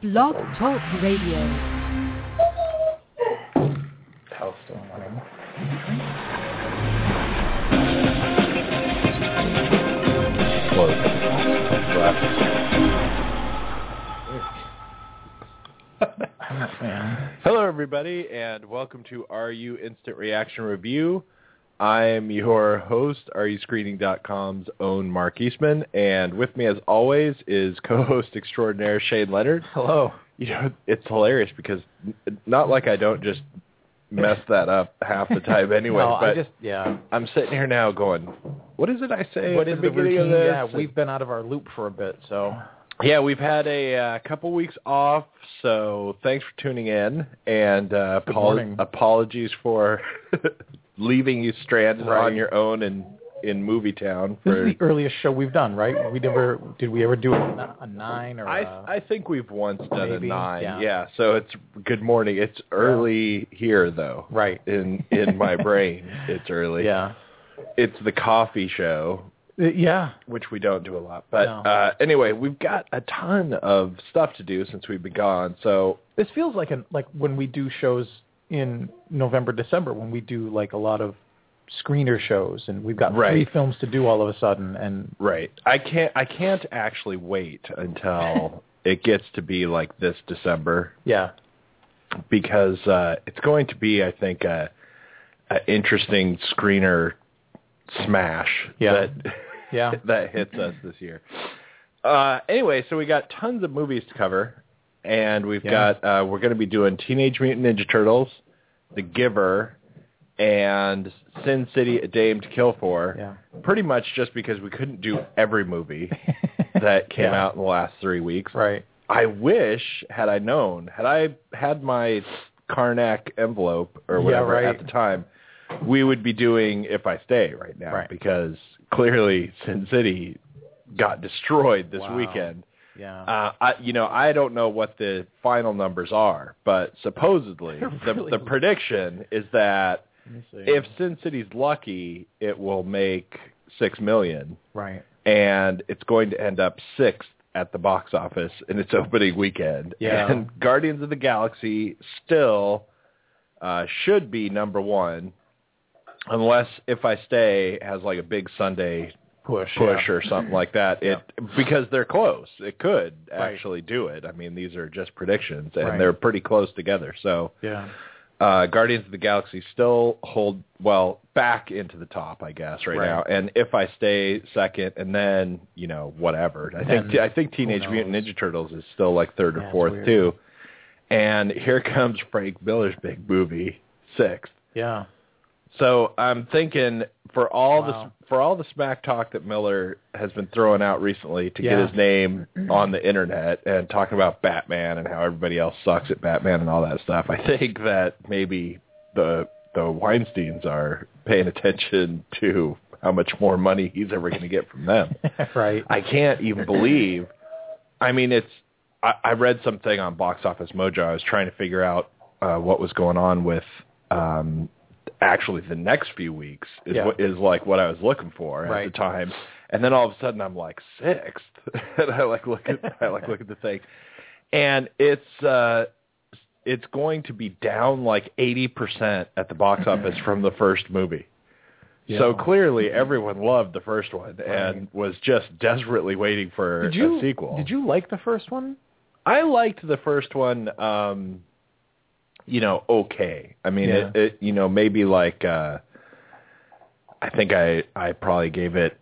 Blog Talk Radio. House still running. Hello, everybody, and welcome to RU Instant Reaction Review. I'm your host, RUScreening.com's own Mark Eastman, and with me, as always, is co-host extraordinaire Shane Leonard. Hello. You know, it's hilarious because not like I don't just mess that up half the time anyway, no, but I just yeah. I'm sitting here now going, what is it I say What at is the the beginning of this? Yeah, we've been out of our loop for a bit, so Yeah, we've had a uh, couple weeks off, so thanks for tuning in, and uh, apol- apologies for leaving you stranded Right. on your own in in movie town. this For is the earliest show we've done, right? We never did we ever do a nine or I a, I think we've once done Maybe, a nine. yeah. so it's good morning. It's early here though. right? In in my brain, it's early. Yeah, It's the coffee show, Uh, yeah. which we don't do a lot. But No. uh, anyway, we've got a ton of stuff to do since we've been gone. So This feels like an like when we do shows in November, December, when we do like a lot of screener shows, and we've got Right. three films to do all of a sudden, and Right. I can't I can't actually wait until it gets to be like this December yeah, because uh it's going to be I think a, a interesting screener smash Yeah. that Yeah. that hits us this year. Uh anyway, so we got tons of movies to cover and we've Yeah. got uh we're going to be doing Teenage Mutant Ninja Turtles, The Giver and Sin City: A Dame to Kill For yeah. pretty much just because we couldn't do every movie that came Yeah. out in the last three weeks. right. I wish, had I known, had I had my Carnac envelope or whatever right. at the time, we would be doing If I Stay right now Right. because clearly Sin City got destroyed this Wow. weekend. Yeah. Uh, I, you know, I don't know what the final numbers are, but supposedly They're the, the prediction is that Let me see. if Sin City's lucky, it will make six million, right. and it's going to end up sixth at the box office in its opening weekend. Yeah. And Guardians of the Galaxy still uh, should be number one, unless If I Stay has like a big Sunday Push. push yeah. or something like that. It because they're close. It could Right. actually do it. I mean, these are just predictions, and Right. they're pretty close together. So Yeah. uh, Guardians of the Galaxy still hold well back into the top, I guess, right, Right. now. And if I stay second, and then you know whatever, I think Then I think Teenage Mutant? Ninja Turtles is still like third Yeah, or fourth weird. too. And here comes Frank Miller's big movie, sixth. Yeah. So I'm thinking for all Wow. the for all the smack talk that Miller has been throwing out recently to Yeah. get his name on the internet and talking about Batman and how everybody else sucks at Batman and all that stuff, I think that maybe the the Weinsteins are paying attention to how much more money he's ever going to get from them. right. I can't even believe. I mean, it's. I, I read something on Box Office Mojo. I was trying to figure out uh, what was going on with. Um, actually, the next few weeks is Yeah. what is like what I was looking for at the time, and then all of a sudden I'm like sixth, and I like look at I like look at the thing, and it's uh, it's going to be down like eighty percent at the box office from the first movie. So clearly, everyone loved the first one and was just desperately waiting for Did you a sequel. Did you like the first one? I liked the first one. um You know, okay. I mean, it, Yeah. it. You know, maybe like. uh I think I I probably gave it.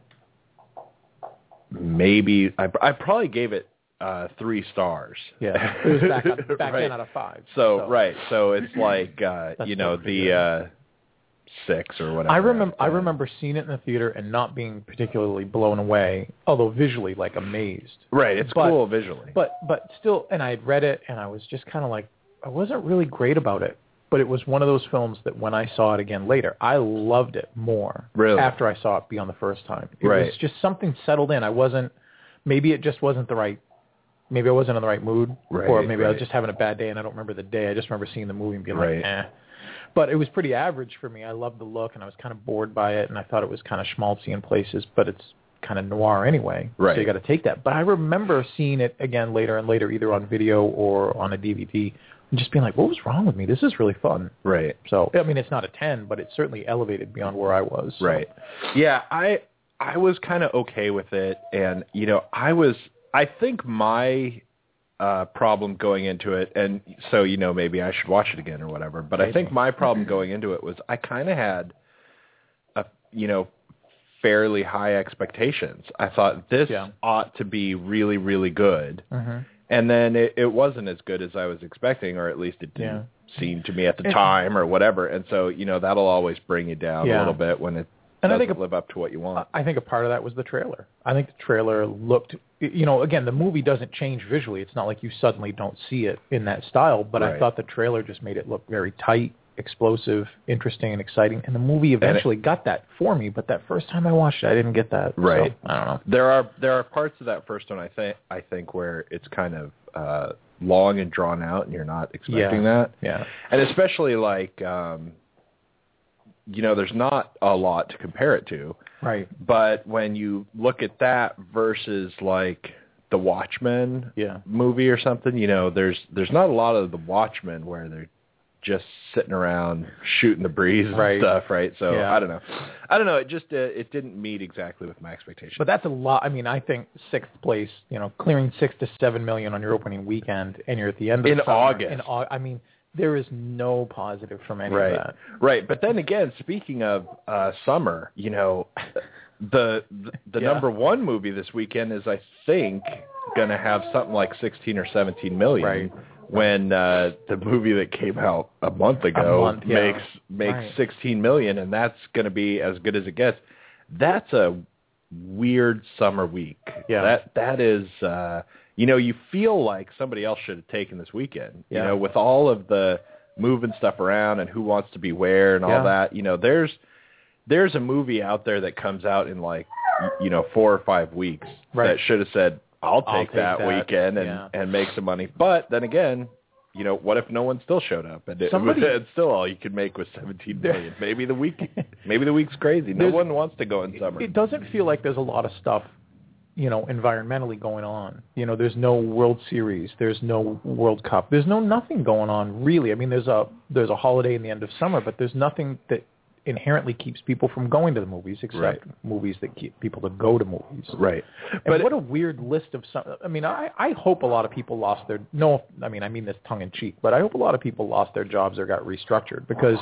Maybe I I probably gave it uh three stars. Yeah. It was back on, back Right. then out of five. So, right, so it's like uh That's you know the uh six or whatever. I remember I remember seeing it in the theater and not being particularly blown away, although visually like amazed. Right, it's but- cool visually. But but still, and I had read it, and I was just kind of like, I wasn't really great about it. But it was one of those films that when I saw it again later, I loved it more. Really? After I saw it beyond the first time, it Right. was just something settled in. I wasn't. Maybe it just wasn't the right. Maybe I wasn't in the right mood, Right, or maybe I was just having a bad day, and I don't remember the day. I just remember seeing the movie and being Right. like, eh. But it was pretty average for me. I loved the look, and I was kind of bored by it, and I thought it was kind of schmaltzy in places, but it's kind of noir anyway. Right. So you got to take that. But I remember seeing it again later and later, either on video or on a DVD, and just being like, "What was wrong with me? This is really fun." right. So I mean, it's not a ten, but it's certainly elevated beyond where I was. So. Right. Yeah, I I was kind of okay with it, and you know, I was. I think my uh problem going into it, and so you know, maybe I should watch it again or whatever. But I think my problem going into it was I kind of had a you know fairly high expectations. I thought this Yeah. ought to be really really good. hmm And then it, it wasn't as good as I was expecting, or at least it didn't seem to me at the And- time, or whatever. And so, you know, that'll always bring you down Yeah. a little bit when it And I doesn't think a- live up to what you want. I think a part of that was the trailer. I think the trailer looked, you know, again, the movie doesn't change visually. It's not like you suddenly don't see it in that style, but I thought the trailer just made it look very tight, explosive, interesting, and exciting. And the movie eventually got that for me, but that first time I watched it, I didn't get that. So, Right. I don't know. There are there are parts of that first one I think I think where it's kind of uh long and drawn out, and you're not expecting Yeah. that. Yeah. And especially like, um you know, there's not a lot to compare it to. Right. But when you look at that versus like the Watchmen Yeah. movie or something, you know, there's there's not a lot of the Watchmen where they're just sitting around shooting the breeze and Right. stuff, right? So Yeah. I don't know. I don't know. It just uh, it didn't meet exactly with my expectations. But that's a lot. I mean, I think sixth place, you know, clearing six to seven million on your opening weekend, and you're at the end of In summer, August. In Au- I mean, there is no positive from any right, of that. right. But then again, speaking of uh summer, you know, the the, the Yeah. number one movie this weekend is I think going to have something like 16 or 17 million. Right. When uh the movie that came out a month ago month, yeah. makes makes Right. 16 million and that's going to be as good as it gets. That's a weird summer week. Yeah. That that is uh you know, you feel like somebody else should have taken this weekend. You know, with all of the moving stuff around and who wants to be where and all Yeah. that, you know, there's there's a movie out there that comes out in like you know, 4 or 5 weeks Right. that should have said I'll take, I'll take that, that. weekend and Yeah. and make some money. But then again, you know, what if no one still showed up and it, Somebody- it's still all you could make was 17 million? maybe the week maybe the week's crazy. No one wants to go in summer. It doesn't feel like there's a lot of stuff, you know, environmentally going on. You know, there's no World Series, there's no World Cup, there's no nothing going on really. I mean, there's a there's a holiday in the end of summer, but there's nothing that inherently keeps people from going to the movies except Right. movies that keep people to go to movies. right. And But what a weird list of some. I mean, I I hope a lot of people lost their no. I mean, I mean this tongue in cheek, but I hope a lot of people lost their jobs or got restructured because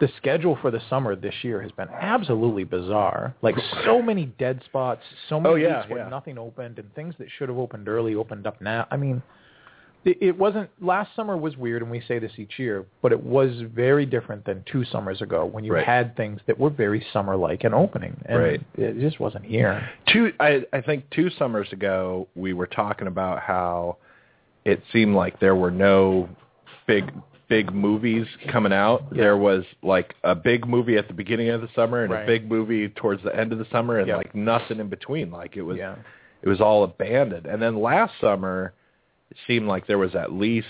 the schedule for the summer this year has been absolutely bizarre. Like so many dead spots, so many Oh, yeah, weeks where yeah. nothing opened, and things that should have opened early opened up now. I mean. It wasn't last summer was weird, and we say this each year, but it was very different than two summers ago when you Right. had things that were very summer-like and opening, and Right. it just wasn't here. two I, I think two summers ago we were talking about how it seemed like there were no big big movies coming out. Yeah. There was like a big movie at the beginning of the summer and Right. a big movie towards the end of the summer and Yep. like nothing in between. Like it was Yeah. it was all abandoned. And then last summer it seemed like there was at least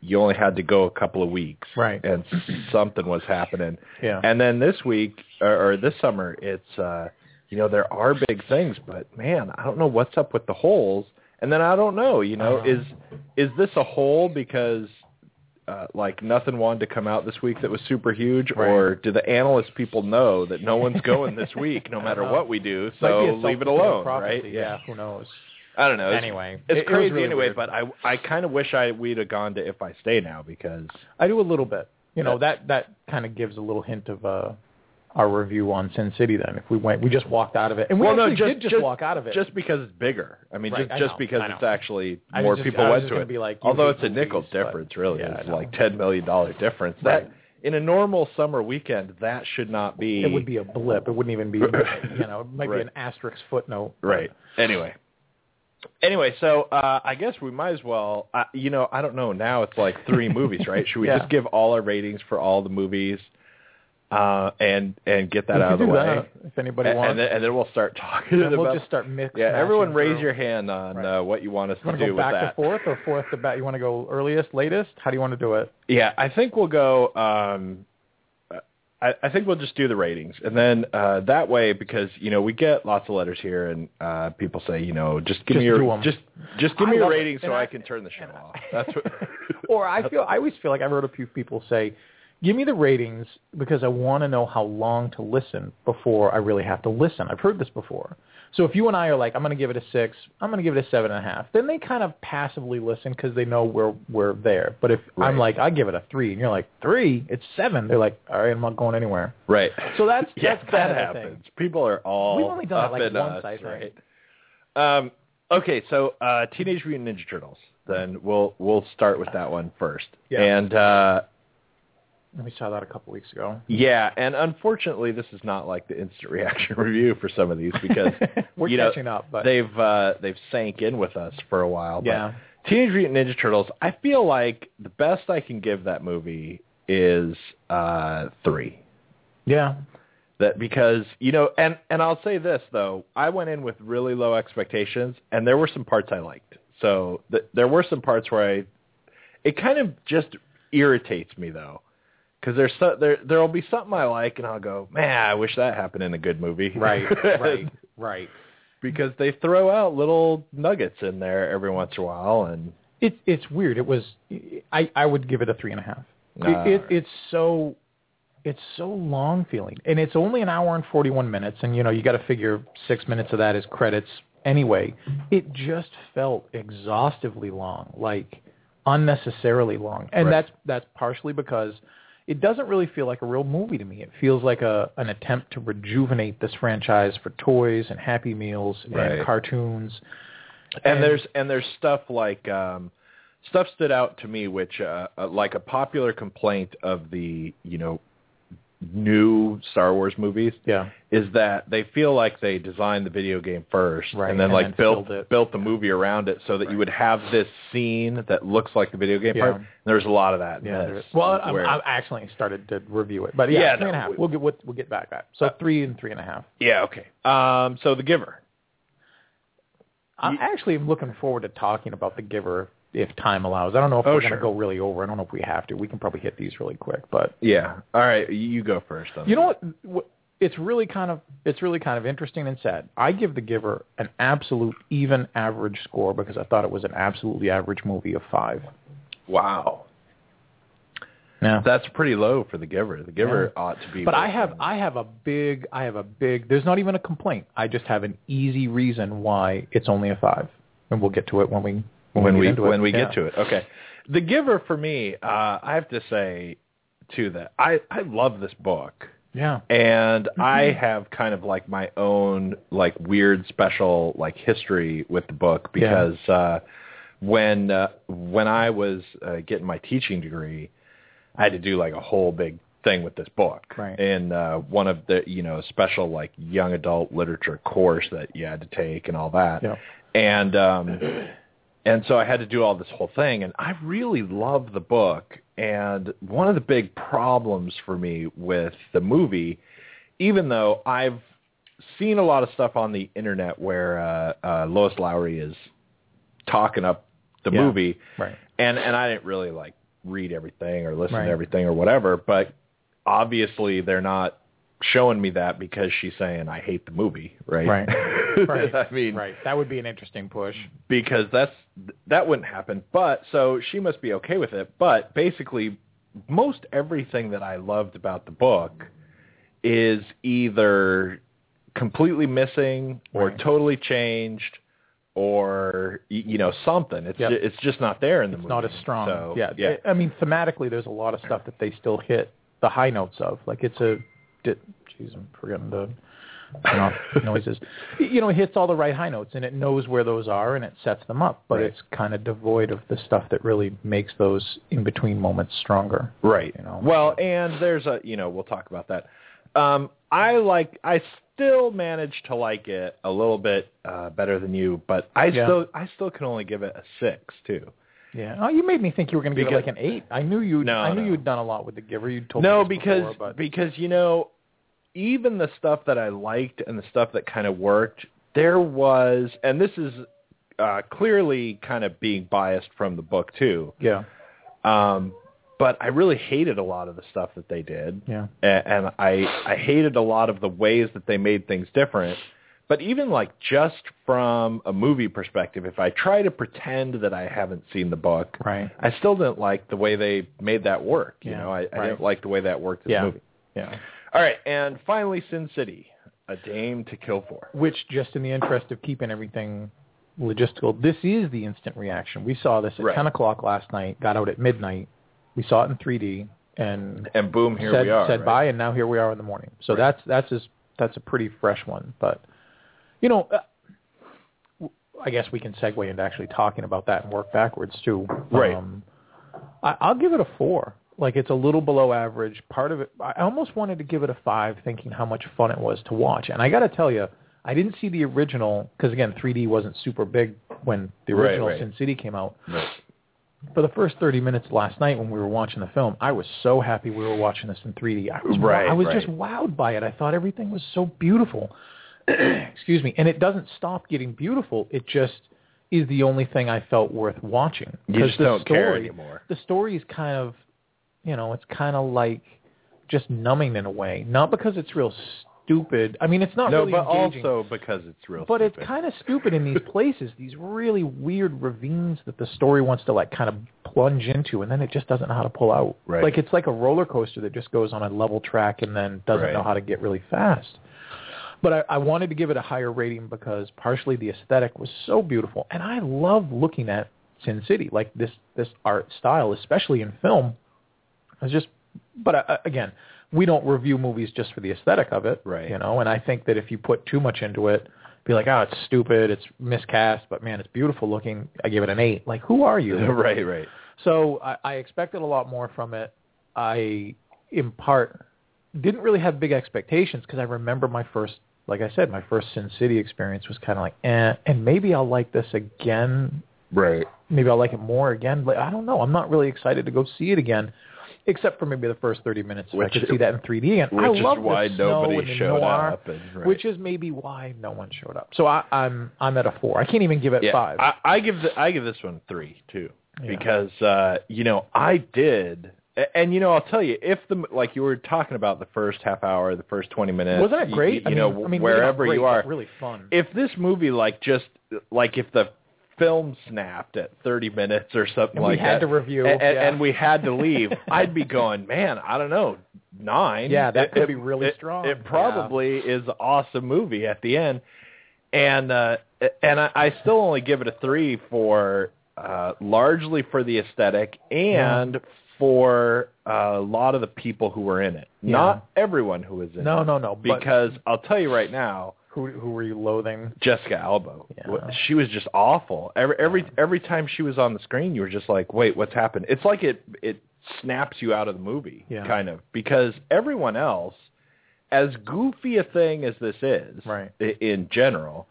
you only had to go a couple of weeks Right. and something was happening. Yeah. And then this week or, or this summer, it's uh, you know there are big things, but man, I don't know what's up with the holes. And then I don't know, you know, Uh-huh. is is this a hole because uh, like nothing wanted to come out this week that was super huge, Right. or do the analyst people know that no one's going this week, no matter Uh-huh. what we do? So leave it alone, prophecy, right? Yeah. who knows? I don't know. It's, Anyway, it's it- it crazy really anyway. weird. But I I kind of wish I we'd have gone to If I Stay Now because I do a little bit. You know that that kind of gives a little hint of uh, our review on Sin City. Then, if we went, we just walked out of it, and we well, no, actually just did just, walk out of it. just because it's bigger. I mean, Right, just I just because it's actually more just- people went just to it. be like, Although it's a nickel movies, but- difference, really. Yeah, it's like ten million dollar difference. Right. That in a normal summer weekend, that should not be. It would be a blip. It wouldn't even be, you know, it might Right. be an asterisk footnote. Right. Anyway. Anyway, so uh, I guess we might as well. Uh, you know, I don't know. Now it's like three movies, right? Should we Yeah. just give all our ratings for all the movies, uh, and and get that We out of the way? if anybody and, wants. and, then, and then we'll start talking And about. we'll just start mix. yeah, everyone raise through. your hand on Right. uh, what you want us You to to do go with back that. to fourth or fourth to back? You want to go earliest, latest? How do you want to do it? Yeah, I think we'll go. Um, I, I think we'll just do the ratings, and then uh, that way, because you know we get lots of letters here, and uh, people say, you know, just give Just me your do 'em. just just give I me your ratings so I, I- can turn the show and I- off. That's what. Or I feel I always feel like I've heard a few people say, "Give me the ratings because I want to know how long to listen before I really have to listen." I've heard this before. So if you and I are like, "I'm going to give it a six, I'm going to give it a seven and a half," then they kind of passively listen because they know we're we're there. But if Right. I'm like, "I give it a three, and you're like, three, it's seven, they're like, "All right, I'm not going anywhere." right. So that's yeah, that's that kind of the happens. People are all We've only done it like once, us, I think. right? Um, okay, so uh, Teenage Mutant Ninja Turtles. Then we'll we'll start with that one first. Yeah. And uh, We saw that a couple weeks ago. Yeah, and unfortunately, this is not like the instant reaction review for some of these because We're you know, catching up, but they've uh, they've sank in with us for a while. But Yeah. Teenage Mutant Ninja Turtles. I feel like the best I can give that movie is uh, three. yeah, That because you know, and and I'll say this though, I went in with really low expectations, and there were some parts I liked. So th- there were some parts where I, it kind of just irritates me though, because there's so, there there'll be something I like, and I'll go, man, I wish that happened in a good movie. right, right, right. because they throw out little nuggets in there every once in a while, and It's it's weird. It was I I would give it a three and a half. Ah, it, it it's so it's so long feeling, and it's only an hour and forty one minutes, and you know you got to figure six minutes of that is credits anyway. It just felt exhaustively long, like unnecessarily long, and Right. that's that's partially because. It doesn't really feel like a real movie to me. It feels like a an attempt to rejuvenate this franchise for toys and Happy Meals Right. and cartoons. and there's and there's stuff like um stuff stood out to me which uh, uh like a popular complaint of the you know new Star Wars movies yeah. is that they feel like they designed the video game first Right, and then and like then built it. built the movie around it so that you would have this scene that looks like the video game Yeah. part. And there's a lot of that. Yeah. this. Well, I'm, I actually started to review it, but yeah, Yeah, three and a half. we- We'll get we'll, we'll get back to that. So Uh, three and three and a half. yeah, okay. Um so The Giver. I'm Ye- actually looking forward to talking about the Giver if time allows. I don't know if Oh, we're sure. going to go really over. I don't know if we have to. We can probably hit these really quick, but Yeah. All right, you go first. on you know what? what? It's really kind of it's really kind of interesting and sad. I give the Giver an absolute even average score because I thought it was an absolutely average movie of five. Wow. Yeah. That's pretty low for The Giver. The Giver ought to be But I have than- I have a big I have a big there's not even a complaint. I just have an easy reason why it's only a five. And we'll get to it when we when, when we we get it. when we Yeah. get to it. Okay, The Giver for me, uh, I have to say too that I I love this book, Yeah. and I have kind of like my own like weird special like history with the book because uh, when uh, when I was uh, getting my teaching degree, I had to do like a whole big thing with this book Right. in uh, one of the you know special like young adult literature course that you had to take and all that Yeah. and um and so I had to do all this whole thing and I really love the book and one of the big problems for me with the movie even though I've seen a lot of stuff on the internet where uh, uh Lois Lowry is talking up the Yeah. movie Right. and and I didn't really like read everything or listen Right. to everything or whatever but obviously they're not showing me that because she's saying I hate the movie right Right. Right. I mean right. That would be an interesting push. because that's that wouldn't happen. But so she must be okay with it. But basically, most everything that I loved about the book is either completely missing or Right. totally changed or you know something. It's Yep. ju- it's just not there in the It's movie. not as strong. So, yeah. yeah. I mean, thematically, there's a lot of stuff that they still hit the high notes of. Like it's a, di- jeez, I'm forgetting the noises. You know, it hits all the right high notes and it knows where those are and it sets them up, but Right. it's kind of devoid of the stuff that really makes those in between moments stronger. Right. You know. Well, and there's a you know we'll talk about that. Um, I like I still manage to like it a little bit uh, better than you, but I Yeah. still I still can only give it a six too. Yeah. Oh, you made me think you were going to give it like an eight. I knew you. No, I knew no. you'd done a lot with the Giver. You told no, me this because before, but because you know even the stuff that I liked and the stuff that kind of worked, there was, and this is uh, clearly kind of being biased from the book too. yeah, Um, but I really hated a lot of the stuff that they did. yeah, A- and I I hated a lot of the ways that they made things different. But even like just from a movie perspective, if I try to pretend that I haven't seen the book, right. I still didn't like the way they made that work. You Yeah, know, I, I right. didn't like the way that worked in Yeah. the movie. Yeah. All right, and finally, Sin City, A Dame to Kill For. Which, just in the interest of keeping everything logistical, this is the instant reaction. We saw this at Right. 10 o'clock last night, got out at midnight. We saw it in 3D and And boom, here said, we are. said right? bye, and now here we are in the morning. So Right. that's that's as that's a pretty fresh one. But you know, uh, I guess we can segue into actually talking about that and work backwards too. Right. Um, I, I'll give it a four. Like it's a little below average. Part of it, I almost wanted to give it a five, thinking how much fun it was to watch. And I got to tell you, I didn't see the original because again, 3D wasn't super big when the original right. Sin City came out Right. for the first 30 minutes last night when we were watching the film, I was so happy we were watching this in 3D. I was, Right, I was right. just wowed by it. I thought everything was so beautiful. Excuse me. And it doesn't stop getting beautiful. It just is the only thing I felt worth watching. You just the don't care anymore. The story is kind of, you know, it's kind of like just numbing in a way. Not because it's real stupid. I mean, it's not No, really but engaging. also because it's real But stupid. it's kind of stupid in these places, these really weird ravines that the story wants to like kind of plunge into, and then it just doesn't know how to pull out. Right. Like it's like a roller coaster that just goes on a level track and then doesn't Right. know how to get really fast. But I, I wanted to give it a higher rating because partially the aesthetic was so beautiful, and I love looking at Sin City, like this this art style, especially in film. It's just, but uh, again, we don't review movies just for the aesthetic of it, Right. You know, and I think that if you put too much into it, be like, oh, it's stupid, it's miscast, but man, it's beautiful looking. I give it an eight. Like, who are you? right, right. So I, I expected a lot more from it. I, in part, didn't really have big expectations because I remember my first, like I said, my first Sin City experience was kind of like, eh, and maybe I'll like this again. Right. Maybe I'll like it more again. But I don't know. I'm not really excited to go see it again, except for maybe the first 30 minutes. Which- I could see that in 3D again. Which I is love why the snow nobody and the showed noir, up. And, right. Which is maybe why no one showed up. So I, I'm I'm at a four. I can't even give it yeah, five. I, I give the, I give this one three too, Yeah. because uh, you know I did, and you know I'll tell you if the like you were talking about the first half hour, the first twenty minutes, Wasn't it great? You, I mean, know I mean, maybe not wherever great, you are, really fun. if this movie like just like if the film snapped at 30 minutes or something And like that. we had that to review, and, and- yeah. and we had to leave i'd be going man i don't know nine Yeah, that It- could it- be really it- strong. it probably is an awesome movie at the end and uh and I, I still only give it a three for uh largely for the aesthetic and for uh, a lot of the people who were in it Yeah. not everyone who was in No, it no, no, but- because i'll tell you right now who who were you loathing? Jessica Alba. Yeah. She was just awful. Every every every time she was on the screen, you were just like, "Wait, what's happened?" It's like it it snaps you out of the movie, Yeah. kind of, because everyone else, as goofy a thing as this is, Right. in general,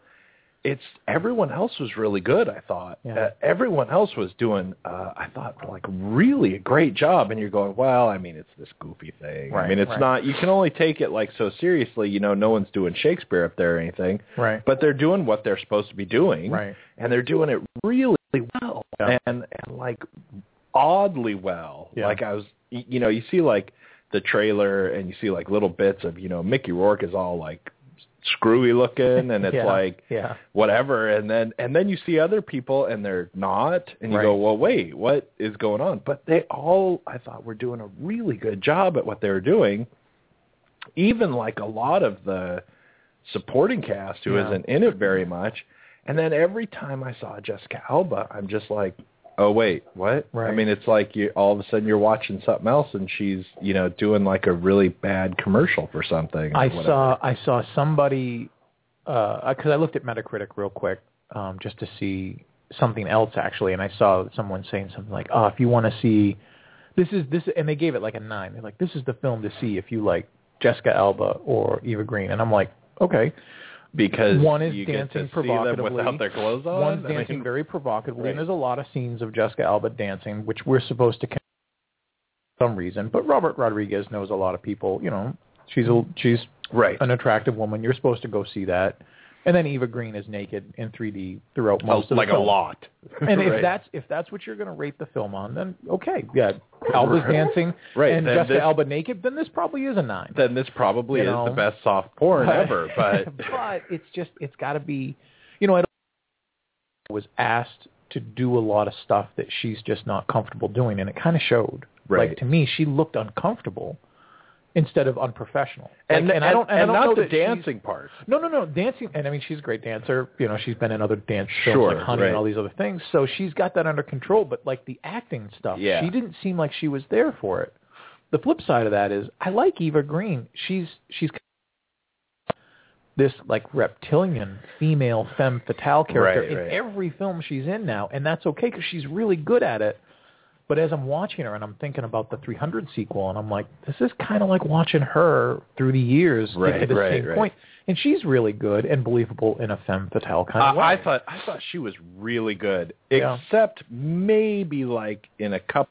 it's everyone else was really good. I thought Yeah. uh, everyone else was doing, uh, I thought, like really a great job. And you're going, well, I mean, it's this goofy thing. I mean, it's right. not. You can only take it like so seriously. You know, no one's doing Shakespeare up there or anything Right. but they're doing what they're supposed to be doing, Right. and they're doing it really well, Yeah. and and like oddly well. Yeah. Like I was, you know, you see like the trailer, and you see like little bits of, you know, Mickey Rourke is all like screwy looking, and it's Yeah, like yeah. whatever, and then and then you see other people, and they're not, and you Right. go, well, wait, what is going on? But they all, I thought, were doing a really good job at what they were doing. Even like a lot of the supporting cast who Yeah. not in it very much. And then every time I saw Jessica Alba, I'm just like, oh wait, what? Right. I mean, it's like you all of a sudden you're watching something else, and she's you know doing like a really bad commercial for something. I whatever. saw I saw somebody because I looked at Metacritic real quick um, just to see something else actually, and I saw someone saying something like, "Oh, if you want to see this is this," and they gave it like a nine. They're like, "This is the film to see if you like Jessica Alba or Eva Green," and I'm like, "Okay." Because one is you get to dancing provocatively. without their clothes on. One's I dancing mean, very provocatively, Right. and there's a lot of scenes of Jessica Alba dancing, which we're supposed to, some reason. But Robert Rodriguez knows a lot of people. You know, she's a she's right. an attractive woman. You're supposed to go see that. And then Eva Green is naked in 3D throughout oh, most of like the film. a lot. And if that's if that's what you're going to rate the film on, then okay, yeah, Alba's dancing Right, and then Jessica this- Alba naked, then this probably is a nine. then this probably You is know. the best soft porn ever. But but it's just it's got to be, you know, I don't- was asked to do a lot of stuff that she's just not comfortable doing, and it kind of showed. Right. Like to me, she looked uncomfortable instead of unprofessional. and like, and, I don't and, I don't not the dancing part. No, no, no. Dancing, and I mean, she's a great dancer. You know, she's been in other dance films Sure, like Honey right. and all these other things. So she's got that under control. But like the acting stuff, Yeah. she didn't seem like she was there for it. The flip side of that is, I like Eva Green. She's she's this like reptilian female femme fatale character Right, in right. every film she's in now, and that's okay because she's really good at it. But as I'm watching her and I'm thinking about the 300 sequel, and I'm like, this is kind of like watching her through the years get Right, to the right, same right. point. And she's really good and believable in a femme fatale kind of way. I, thought I thought she was really good, Yeah. except maybe like in a couple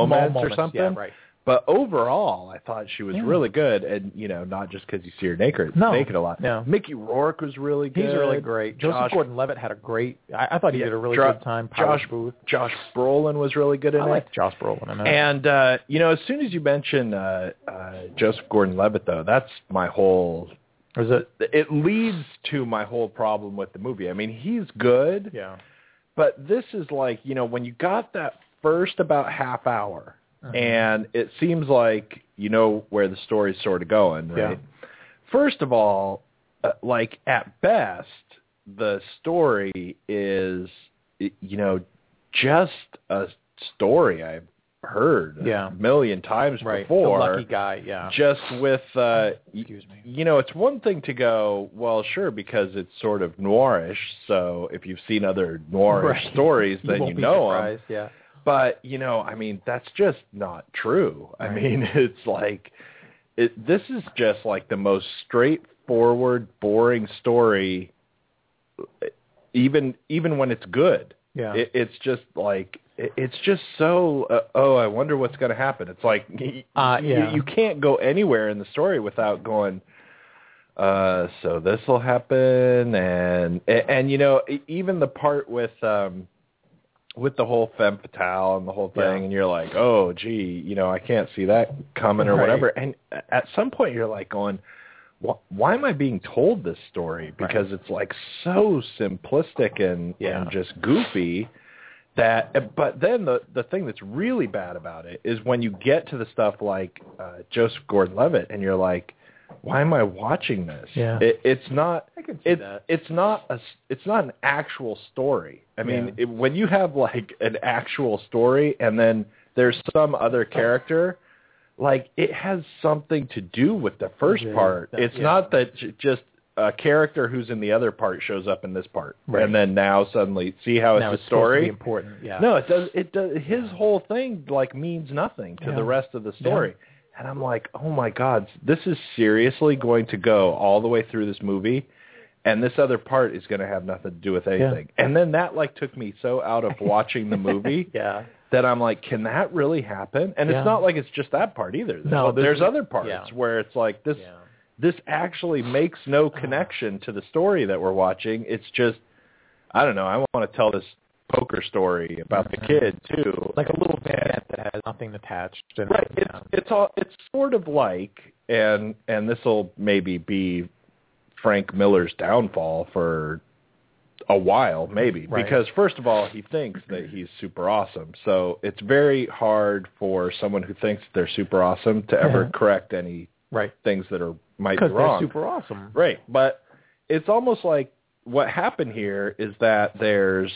moments, moments, or something. Yeah, right. But overall, I thought she was Yeah. really good, and you know, not just because you see her naked, No, naked a lot. no. Mickey Rourke was really good. He's really great. Joseph Josh, Gordon-Levitt had a great. I, I thought he Yeah, did a really good time. Powers Josh Boothe. Josh Brolin was really good in I it. like Josh Brolin in it. And uh, you know, as soon as you mention uh, uh, Joseph Gordon-Levitt, though, that's my whole. was it? It leads to my whole problem with the movie. I mean, he's good, Yeah. but this is like you know when you got that first about half hour, Mhm. and it seems like you know where the story's sort of going, right? Yeah. First of all, uh, like at best, the story is you know just a story I've heard Yeah. a million times Right. before. The lucky guy. Yeah. Just with uh, Excuse me. you know, it's one thing to go, well, sure, because it's sort of noirish. So if you've seen other noirish Right. stories, then you be know them. Yeah. But you know, I mean, that's just not true. I mean, it's like it, this is just like the most straightforward, boring story. Even even when it's good, Yeah. it, it's just like it, it's just so. Uh, oh, I wonder what's going to happen. It's like Uh, yeah. you, you can't go anywhere in the story without going. Uh, so this will happen, and, and and you know e- even the part with um with the whole femme fatale and the whole thing, Yeah. and you're like, oh, gee, you know, I can't see that coming or Right. whatever. And at some point, you're like going, why, am I being told this story? Because it's like so simplistic and, Yeah. and just goofy that. But then the the thing that's really bad about it is when you get to the stuff like uh, Joseph Gordon-Levitt, and you're like, why am I watching this? Yeah. It, it's not I see it, that. it's not a it's not an actual story. I mean, Yeah. it, when you have like an actual story and then there's some other oh. character, like it has something to do with the first Yeah, part. that- it's yeah. not that just a character who's in the other part shows up in this part, Right. and then now suddenly see how now it's it's a story. important. Yeah. No, it does. It does. His whole thing like means nothing to Yeah. the rest of the story. And I'm like, oh my god, this is seriously going to go all the way through this movie, and this other part is going to have nothing to do with anything. And then that like took me so out of watching the movie Yeah. that I'm like, can that really happen? And Yeah. it's not like it's just that part either. There's, No, there's, there's- other parts yeah. where it's like this Yeah. this actually makes no connection to the story that we're watching. It's just I don't know, I want to tell this poker story about the kid too. Like a little vignette that has nothing attached. And, Right. It's it's all it's sort of like and and this will maybe be Frank Miller's downfall for a while maybe Right. because first of all he thinks that he's super awesome. So it's very hard for someone who thinks they're super awesome to ever correct any right. things that are might be Because they're wrong. super awesome. Right. But it's almost like what happened here is that there's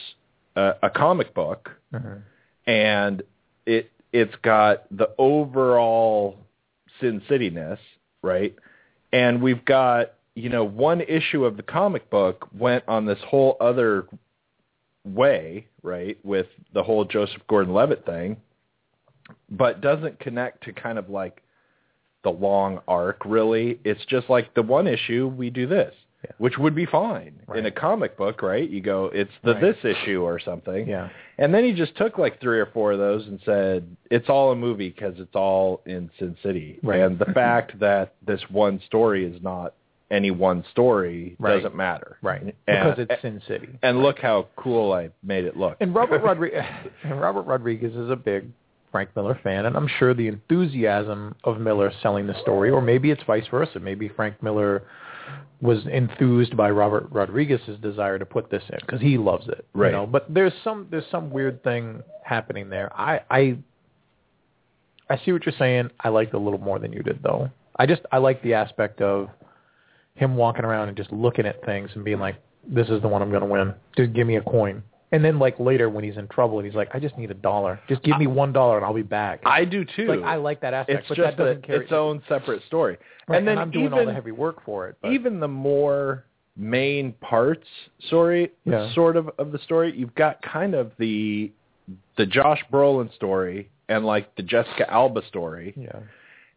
a, a comic book, Mhm. and it it's got the overall Sin City ness, right? And we've got you know one issue of the comic book went on this whole other way, right, with the whole Joseph Gordon-Levitt thing, but doesn't connect to kind of like the long arc really. It's just like the one issue we do this, Yeah. which would be fine in a comic book, right? You go, it's the Right. this issue or something. Yeah. And then he just took like three or four of those and said, it's all a movie because it's all in Sin City. Right. And the fact that this one story is not any one story Right. doesn't matter. Right. And, Because it's Sin City. and look how cool I made it look. And Robert Rodriguez and Robert Rodriguez is a big Frank Miller fan, and I'm sure the enthusiasm of Miller selling the story, or maybe it's vice versa. Maybe Frank Miller was enthused by Robert Rodriguez's desire to put this in because he loves it. Right. You know? But there's some there's some weird thing happening there. I I I see what you're saying. I liked it a little more than you did, though. I just I like the aspect of him walking around and just looking at things and being like, "This is the one I'm going to win. Just give me a coin." And then like later when he's in trouble and he's like, "I just need a dollar. Just give me one dollar and I'll be back." I do too. like I like that aspect, it's but just that doesn't a, carry its own separate story. Right, and then I'm doing even, all the heavy work for it. But, even the more main parts, story Yeah. sort of of the story, you've got kind of the the Josh Brolin story and like the Jessica Alba story, yeah,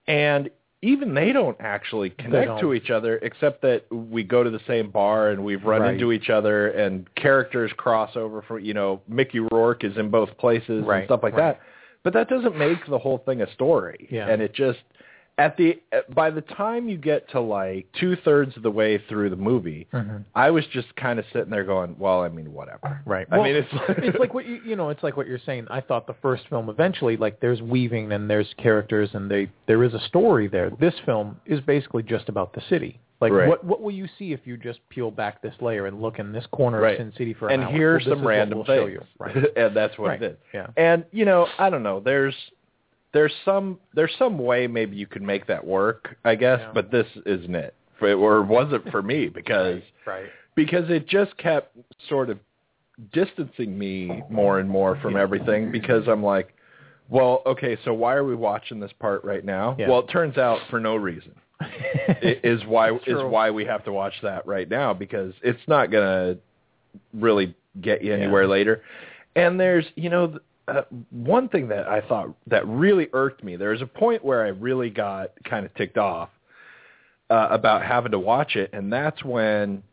and even they don't actually connect don't. to each other except that we go to the same bar and we've run Right. into each other and characters cross over for you know Mickey Rourke is in both places Right, and stuff like right. that but that doesn't make the whole thing a story Yeah. and it just at the by the time you get to like two thirds of the way through the movie Mhm. I was just kind of sitting there going well I mean whatever right. I mean it's like, it's like what you you know, it's like what you're saying. I thought the first film eventually like there's weaving and there's characters and they there is a story there. This film is basically just about the city. Like Right. what what will you see if you just peel back this layer and look in this corner Right. of Sin City for and an hour? here's Well, some random we'll show things you. Right. and that's what Right. it is Yeah. And you know, I don't know. There's there's some there's some way maybe you could make that work, I guess, Yeah. but this isn't it. For, or wasn't for me because Right. because it just kept sort of distancing me more and more from Yeah. everything because I'm like, well, okay, so why are we watching this part right now? Yeah. Well, it turns out for no reason. Is why is why we have to watch that right now because it's not going to really get you anywhere later. And there's, you know, uh, one thing that I thought that really irked me. There was a point where I really got kind of ticked off uh, about having to watch it, and that's when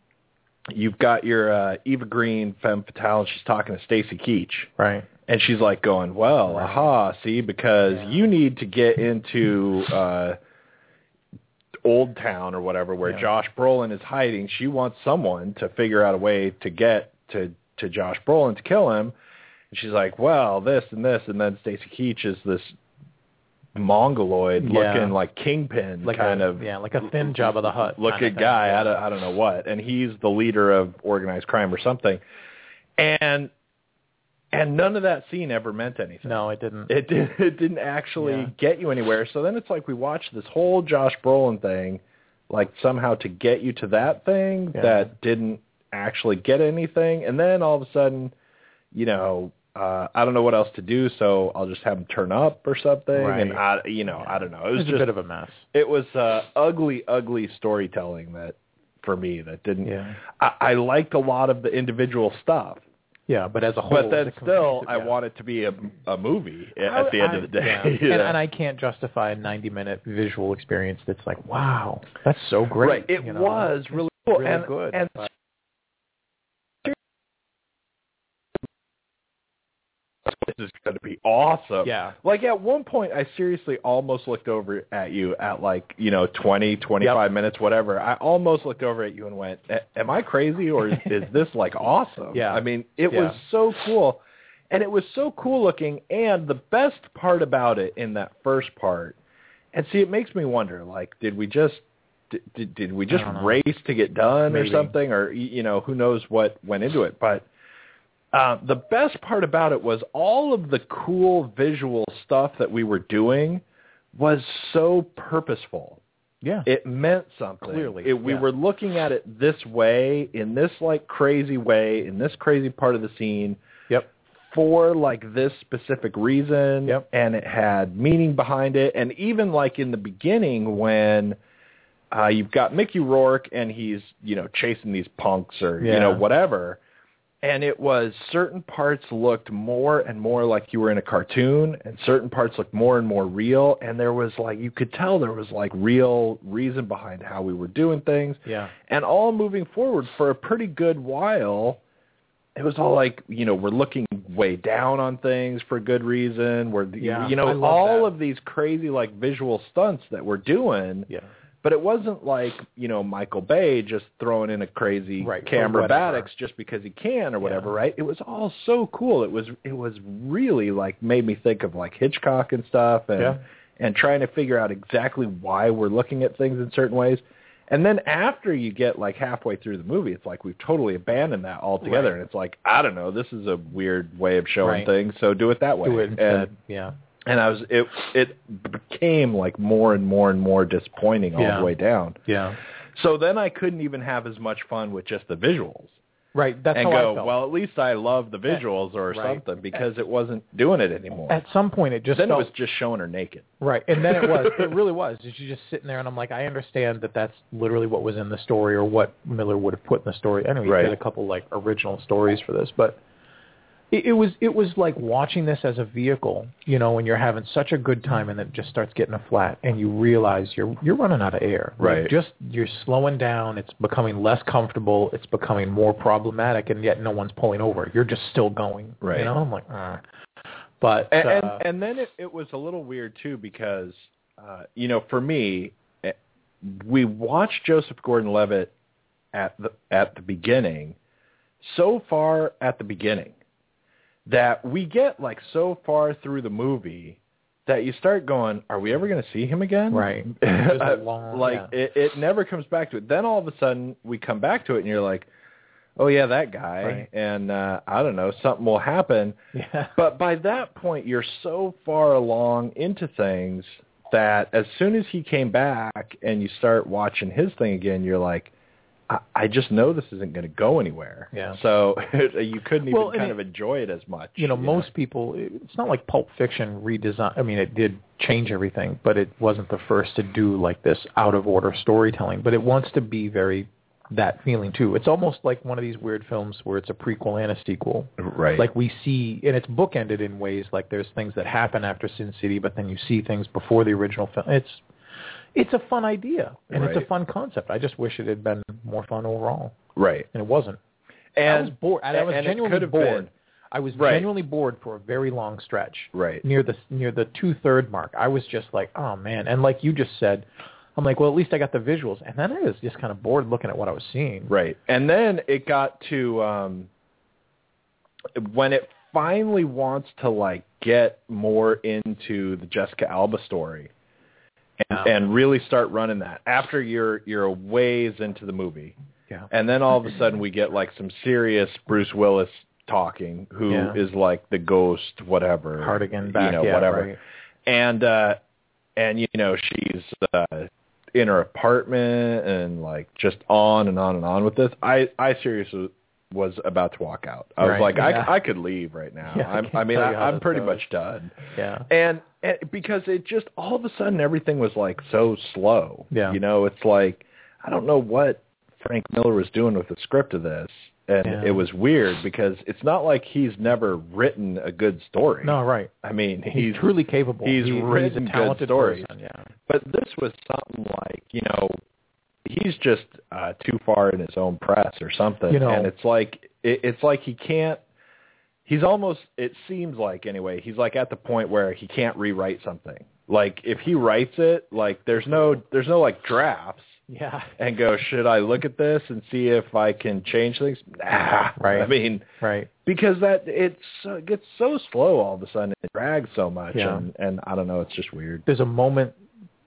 you've got your uh, Eva Green femme fatale, and she's talking to Stacy Keach, right. and she's like going, "Well, Right. aha, see, because Yeah. you need to get into uh Old Town or whatever where Yeah. Josh Brolin is hiding. She wants someone to figure out a way to get to to Josh Brolin to kill him." And she's like, "Well, this and this," and then Stacy Keach is this mongoloid Yeah. looking like kingpin Like kind a, of yeah, like a thin Jabba the Hutt looking kind of thing. guy. I don't, I don't know what, and he's the leader of organized crime or something. And and none of that scene ever meant anything. No, it didn't. It did, it didn't actually Yeah. get you anywhere. So then it's like we watched this whole Josh Brolin thing, like somehow to get you to that thing Yeah. that didn't actually get anything, and then all of a sudden, you know. Uh, I don't know what else to do, so I'll just have him turn up or something. And I, you know, I don't know. It was It's just a bit of a mess. it was uh, ugly, ugly storytelling that for me that didn't. Yeah. I, I liked a lot of the individual stuff, Yeah, but as a whole, but then still, cohesive- I want it to be a, a movie at I- the end I- of the day. yeah. you and, and I can't justify a 90-minute visual experience that's like, wow, that's so great. right, it you know? was really cool really and, good, And but- this is going to be awesome. Yeah. Like at one point, I seriously almost looked over at you at like you know twenty, twenty-five minutes, whatever. I almost looked over at you and went, "A- "Am I crazy or is, is this like awesome?" Yeah. I mean, it Yeah. was so cool, and it was so cool looking. And the best part about it in that first part, and see, it makes me wonder, like, did we just did, did, did we just race to get done Maybe. or something, or you know, who knows what went into it, but. Uh, the best part about it was all of the cool visual stuff that we were doing was so purposeful. yeah. It meant something. Clearly, It, we yeah. were looking at it this way, in this like crazy way, in this crazy part of the scene, Yep. for like this specific reason Yep. and it had meaning behind it and even like in the beginning when uh you've got Mickey Rourke and he's you know chasing these punks or you know whatever and it was certain parts looked more and more like you were in a cartoon and certain parts looked more and more real and there was like you could tell there was like real reason behind how we were doing things Yeah. and all moving forward for a pretty good while it was all like you know we're looking way down on things for good reason we're Yeah, you know all that. of these crazy like visual stunts that we're doing Yeah. But it wasn't like you know Michael Bay just throwing in a crazy Right, camera batics just because he can or whatever, Yeah. right? It was all so cool. It was it was really like made me think of like Hitchcock and stuff, and Yeah. and trying to figure out exactly why we're looking at things in certain ways. And then after you get like halfway through the movie, it's like we've totally abandoned that altogether, Right. and it's like I don't know, this is a weird way of showing Right. things, so do it that way. Do it instead. And yeah. And I was it it became like more and more and more disappointing all Yeah. the way down. Yeah. So then I couldn't even have as much fun with just the visuals Right. That's and how go, I felt. well, at least I love the visuals or Right. something because it wasn't doing it anymore. At some point, it just then it was just showing her naked. Right, and then it was. It really was. You're just sitting there, and I'm like, I understand that that's literally what was in the story, or what Miller would have put in the story. I know he Right. did a couple like original stories for this, but it, it was it was like watching this as a vehicle, you know, when you're having such a good time, and then it just starts getting a flat, and you realize you're you're running out of air. Right. just you're slowing down. It's becoming less comfortable. It's becoming more problematic, and yet no one's pulling over. You're just still going. Right. You know, I'm like, ah. But And and, uh, and then it, it was a little weird too because uh, you know for me, eh, we watched Joseph Gordon-Levitt at the at the beginning, so far at the beginning that we get like so far through the movie that you start going, are we ever going to see him again? Right. Long- like yeah. it, it never comes back to it. Then all of a sudden we come back to it and you're like, oh yeah, that guy, Right. and uh, I don't know, something will happen. yeah. But by that point, you're so far along into things that as soon as he came back and you start watching his thing again, you're like, I, I just know this isn't going to go anywhere. Yeah. So you couldn't even Well, kind it- of enjoy it as much. you know, most people, it's not like Pulp Fiction redesign. I mean, it did change everything, but it wasn't the first to do like this out of order storytelling. But it wants to be very that feeling too. It's almost like one of these weird films where it's a prequel and a sequel. Right. Like we see, and it's bookended in ways like there's things that happen after Sin City, but then you see things before the original film. It's it's a fun idea and it's a fun concept. I just wish it had been more fun overall, right. and it wasn't. And I was bored. I was and it genuinely bored. been. I was Right. genuinely bored for a very long stretch. Right. Near the near the two third mark, I was just like, oh man. And like you just said, I'm like, well, at least I got the visuals. And then I was just kind of bored looking at what I was seeing. Right. And then it got to um when it finally wants to like get more into the Jessica Alba story and, Yeah. and really start running that after you're you're a ways into the movie. Yeah. And then all of a sudden we get like some serious Bruce Willis talking who is Yeah. like the ghost whatever Hartigan back, you know yeah, whatever right. and uh and you know she's uh in her apartment and like just on and on and on with this i i seriously was about to walk out i was like yeah. i i could leave right now Yeah, I i'm i mean I, I'm pretty goes. much done Yeah. and, and because it just all of a sudden everything was like so slow Yeah. you know it's like i don't know what frank miller was doing with the script of this and Yeah. it was weird because it's not like he's never written a good story No, right. i mean He's, he's truly capable. he's He- written a good talented stories. person. Yeah. but this was something like you know he's just uh too far in his own press or something You know- and it's like it, it's like he can't he's almost it seems like anyway he's like at the point where he can't rewrite something like if he writes it like there's no there's no like drafts Yeah. and go should i look at this and see if i can change things nah Right. i mean Right. because that it's it gets so slow all of a sudden it drags so much Yeah. and and i don't know it's just weird there's a moment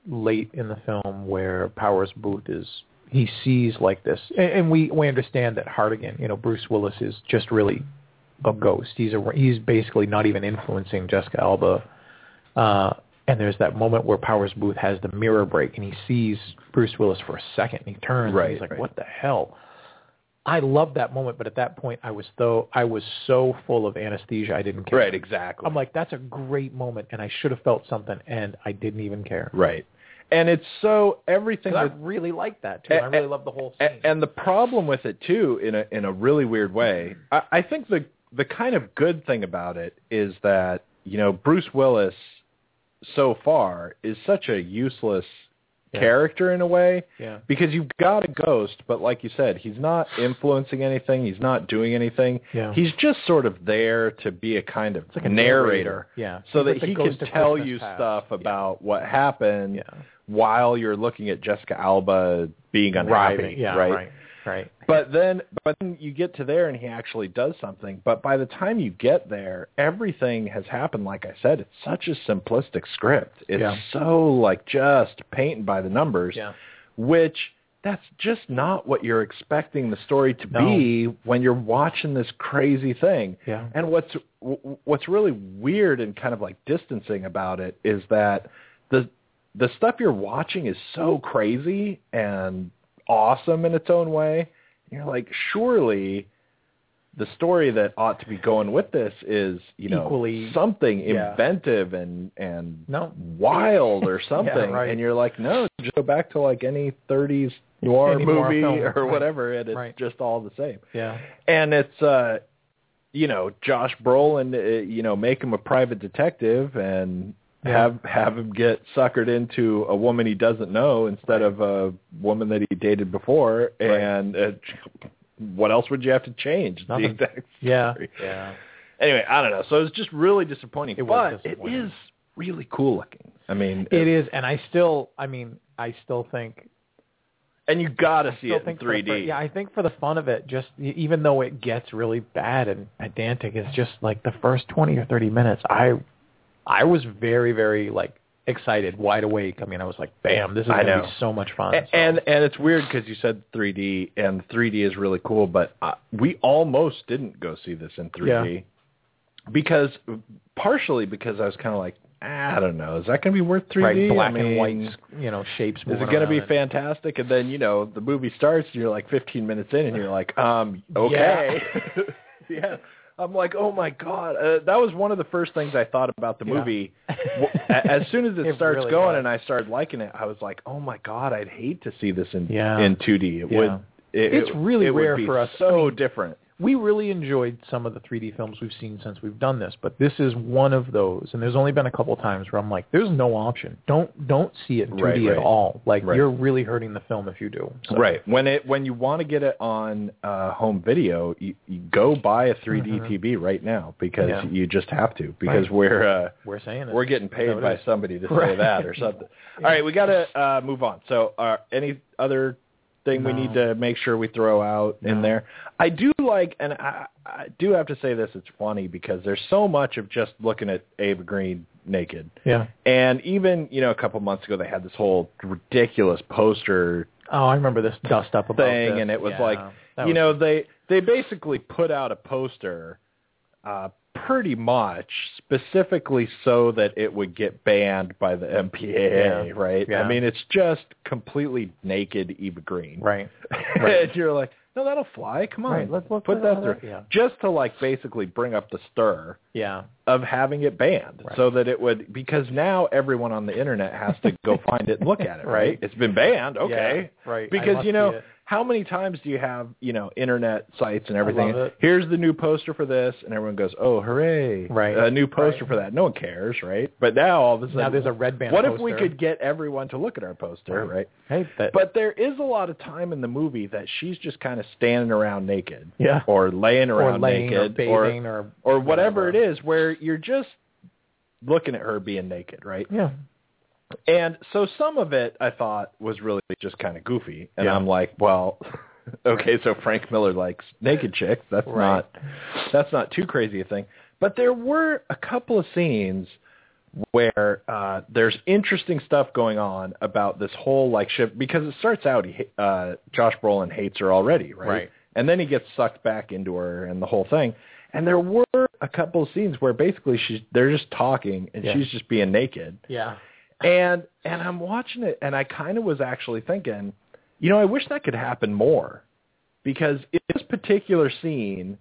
late in the film where Powers Boothe is he sees like this, and, and we we understand that Hartigan, you know, Bruce Willis is just really a ghost. He's a he's basically not even influencing Jessica Alba. Uh, and there's that moment where Powers Boothe has the mirror break, and he sees Bruce Willis for a second. And he turns, and Right, he's like, right. "What the hell?" I loved that moment, but at that point, I was so I was so full of anesthesia, I didn't care. Right, exactly. I'm like, that's a great moment, and I should have felt something, and I didn't even care. right. And it's so everything I really like that too. and I A- really love the whole scene. And the problem with it too, in a in a really weird way, I, I think the the kind of good thing about it is that you know Bruce Willis so far is such a useless Yeah. character in a way yeah, because you've got a ghost, but like you said, he's not influencing anything. He's not doing anything. Yeah. He's just sort of there to be a kind of like a narrator, Yeah, so He's that he can tell Christmas you past. stuff Yeah. about what happened Yeah, while you're looking at Jessica Alba being unhappy, Right, yeah, right? right, right. But then, but then you get to there and he actually does something. But by the time you get there, everything has happened. Like I said, it's such a simplistic script. It's Yeah. so like just painting by the numbers, Yeah, which that's just not what you're expecting the story to No. be when you're watching this crazy thing. yeah, And what's what's really weird and kind of like distancing about it is that the the stuff you're watching is so crazy and awesome in its own way. You're like, surely the story that ought to be going with this is, you know, Equally- something yeah. inventive and and No. wild or something. right. And you're like, no, just go back to like any 30s noir Any movie film, or right. whatever, and it's Right. just all the same yeah, and it's uh you know Josh Brolin uh, you know make him a private detective and Yeah. have have him get suckered into a woman he doesn't know instead of a woman that he dated before Right. and uh, what else would you have to change the Nothing. exact yeah, story. yeah. anyway I don't know so it's just really disappointing It was but it disappointing. is really cool looking I mean It is, and I still, I mean, I still think and you got to see it in think for the 3D fir- yeah, I think for the fun of it, just even though it gets really bad and pedantic, it's just like the first twenty or thirty minutes. I, I was very, very like excited, wide awake. I mean, I was like, "Bam, this is gonna be so much fun." A- So- And and it's weird because you said 3D and 3D is really cool, but uh, we almost didn't go see this in 3D because partially because I was kind of like "Ah, I don't know is that going to be worth 3D? right, black I and white, you know, shapes. Is it going to be and- fantastic? And then you know the movie starts and you're like 15 minutes in and you're like um okay yeah. I'm like, oh my god! Uh, that was one of the first things I thought about the movie. A- as soon as it, It starts really going was. and I started liking it, I was like, oh my god! I'd hate to see this in Yeah. in 2D. It Yeah. would. It, It's it- really it rare be for us. So I mean, different. We really enjoyed some of the 3D films we've seen since we've done this, but this is one of those. And there's only been a couple times where I'm like, "There's no option. Don't don't see it in 2D Right, right. at all. Like Right. you're really hurting the film if you do." So, Right. When it when you want to get it on uh, home video, you, you go buy a 3D Mhm. TV right now because Yeah. you just have to because we're uh, We're saying it. we're getting paid by somebody to say that or something. All right, we got to uh, move on. So, uh, any other thing we need to make sure we throw out in there? I do like, and I, I do have to say this. It's funny because there's so much of just looking at Eva Green naked, Yeah. and even you know a couple months ago they had this whole ridiculous poster Oh, I remember this dust up about thing, this. and it was Yeah, like that you was- know they they basically put out a poster uh pretty much specifically so that it would get banned by the MPAA, Yeah. right? Yeah. I mean, it's just completely naked Eva Green. right. Right. and you're like, no, that'll fly. Come on, Right, let's- let's put that through. yeah. Just to like basically bring up the stir Yeah. of having it banned, Right. so that it would because now everyone on the internet has to go find it and look at it, right? It's been banned, okay? Yeah, right. Because you know. How many times do you have you know internet sites and everything? Here's the new poster for this, and everyone goes, "Oh, hooray! Right. a new poster Right. for that." No one cares, right? But now all of a sudden, Now there's a red band What if we could get everyone to look at our poster, Right. right? Hey, that, But there is a lot of time in the movie that she's just kind of standing around naked, yeah. or laying Or around laying or naked, bathing or or whatever whatever. it is, where you're just looking at her being naked, right? Yeah. And so some of it I thought was really just kind of goofy, and Yeah. I'm like, well, okay, so Frank Miller likes naked chicks. That's Right. not that's not too crazy a thing. But there were a couple of scenes where uh there's interesting stuff going on about this whole like ship because it starts out he uh Josh Brolin hates her already, right? Right. And then he gets sucked back into her and the whole thing. And there were a couple of scenes where basically she's they're just talking and Yeah. she's just being naked Yeah. And and I'm watching it, and I kind of was actually thinking, you know, I wish that could happen more, because in this particular scene,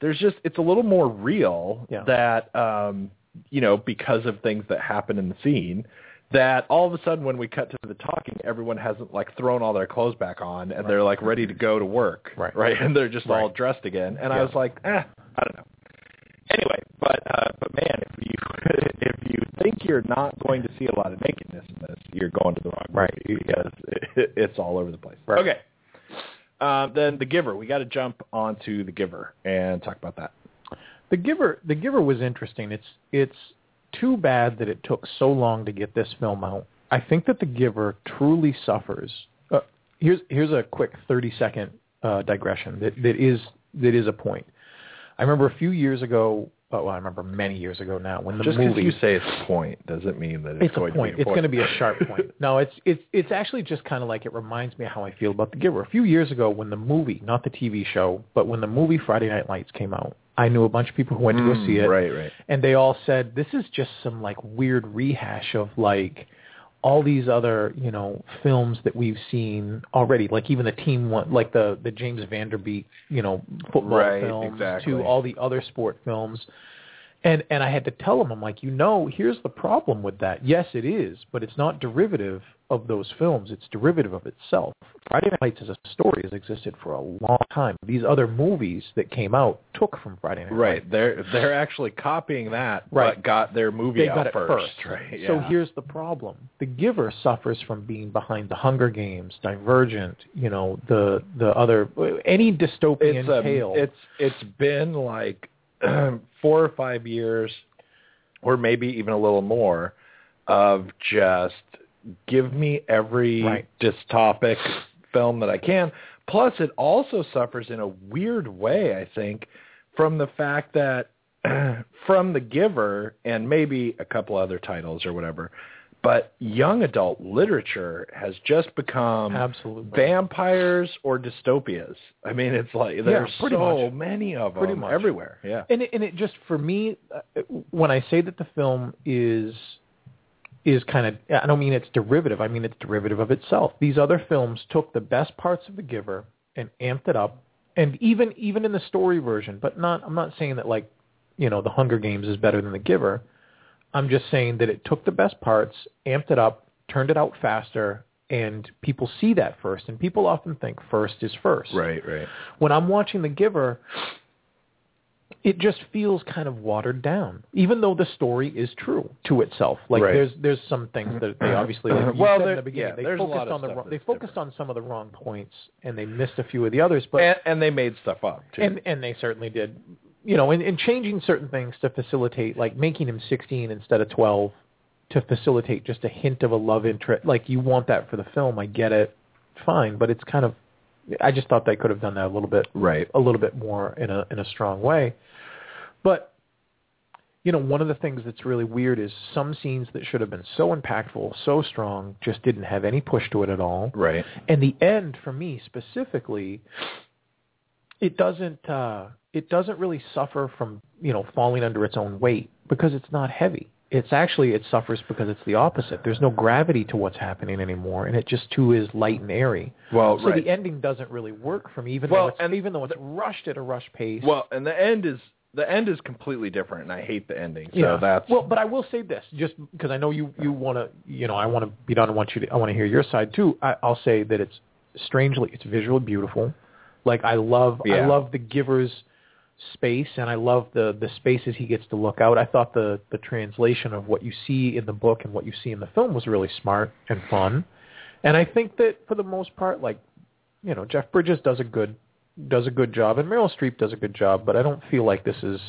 there's just it's a little more real Yeah. that um, you know because of things that happen in the scene. That all of a sudden, when we cut to the talking, everyone hasn't like thrown all their clothes back on and they're like ready to go to work, Right. Right, and they're just all dressed again. And I was like, eh, I don't know. Anyway, but uh, but man, if you if you think you're not going to see a lot of nakedness in this, you're going to the wrong Right. because it, it's all over the place. Right. Okay. Um, then The Giver. We got to jump onto The Giver and talk about that. The Giver, The Giver was interesting. It's it's too bad that it took so long to get this film out. I think that The Giver truly suffers. Uh, here's here's a quick thirty second uh, digression that that is that is a point. I remember a few years ago. Oh, well, I remember many years ago now when the Just because movie. you say it's a point doesn't mean that it's, it's going a point. to be a It's point. going to be a sharp point. No, it's it's it's actually just kind of like it reminds me of how I feel about The Giver. A few years ago, when the movie, not the TV show, but when the movie Friday Night Lights came out, I knew a bunch of people who went to go Mm, see it, Right, right. and they all said this is just some like weird rehash of like all these other you know films that we've seen already like even the team one like the the James Van Der Beek you know football Right, films exactly. to all the other sport films and and I had to tell him I'm like you know here's the problem with that yes it is but it's not derivative of those films it's derivative of itself Friday Night Lights as a story has existed for a long time these other movies that came out took from Friday Night Lights Right. They're they're actually copying that, Right. but got their movie they out got it first. first. Right. So here's the problem: The Giver suffers from being behind the Hunger Games, Divergent, you know, the the other any dystopian it's um, tale. it's it's been like four or five years, or maybe even a little more, of just give me every Right. dystopic film that I can. Plus, it also suffers in a weird way, I think, from the fact that from The Giver and maybe a couple other titles or whatever, but young adult literature has just become Absolutely. vampires or dystopias. I mean, it's like there's pretty so much. many of them Pretty much. everywhere. Yeah. and it, and it just for me, uh, when I say that the film is is kind of I don't mean it's derivative. I mean it's derivative of itself. These other films took the best parts of The Giver and amped it up, and even even in the story version, but not. I'm not saying that like you know The Hunger Games is better than The Giver. I'm just saying that it took the best parts, amped it up, turned it out faster, and people see that first. And people often think first is first Right, right. when I'm watching The Giver, it just feels kind of watered down, even though the story is true to itself. Like Right. there's there's some things that they mm-hmm. obviously like Well, said there- in the beginning yeah, they focused on the wrong, they focused different. on some of the wrong points and they missed a few of the others. But And, and they made stuff up too. and and they certainly did, you know, and, and changing certain things to facilitate, like making him 16 instead of 12, to facilitate just a hint of a love interest. Like you want that for the film, I get it, fine, but it's kind of, I just thought they could have done that a little bit right. a little bit more in a in a strong way. But you know, one of the things that's really weird is some scenes that should have been so impactful, so strong, just didn't have any push to it at all. Right. And the end for me specifically, it doesn't uh it doesn't really suffer from, you know, falling under its own weight because it's not heavy. It's actually it suffers because it's the opposite. There's no gravity to what's happening anymore and it just too is light and airy. Well, So right. the ending doesn't really work for me, even Well, though it's, and even though it's rushed at a rush pace. Well, and the end is the end is completely different, and I hate the ending. So yeah. that's well, but I will say this, just because I know you you want to, you know, I want to be done. I want you to, I want to hear your side too. I, I'll say that it's strangely, it's visually beautiful. Like I love, I love the giver's space, and I love the the spaces he gets to look out. I thought the the translation of what you see in the book and what you see in the film was really smart and fun. And I think that for the most part, like you know, Jeff Bridges does a good does a good job, and Meryl Streep does a good job. But I don't feel like this is.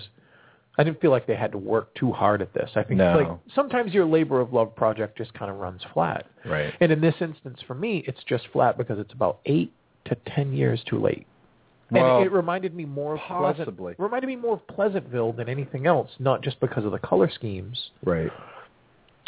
I didn't feel like they had to work too hard at this. I think No. like sometimes your labor of love project just kind of runs flat. right. And in this instance, for me, it's just flat because it's about eight to ten years too late. And it reminded me more of possibly. Pleasant, reminded me more of Pleasantville than anything else, not just because of the color schemes, Right.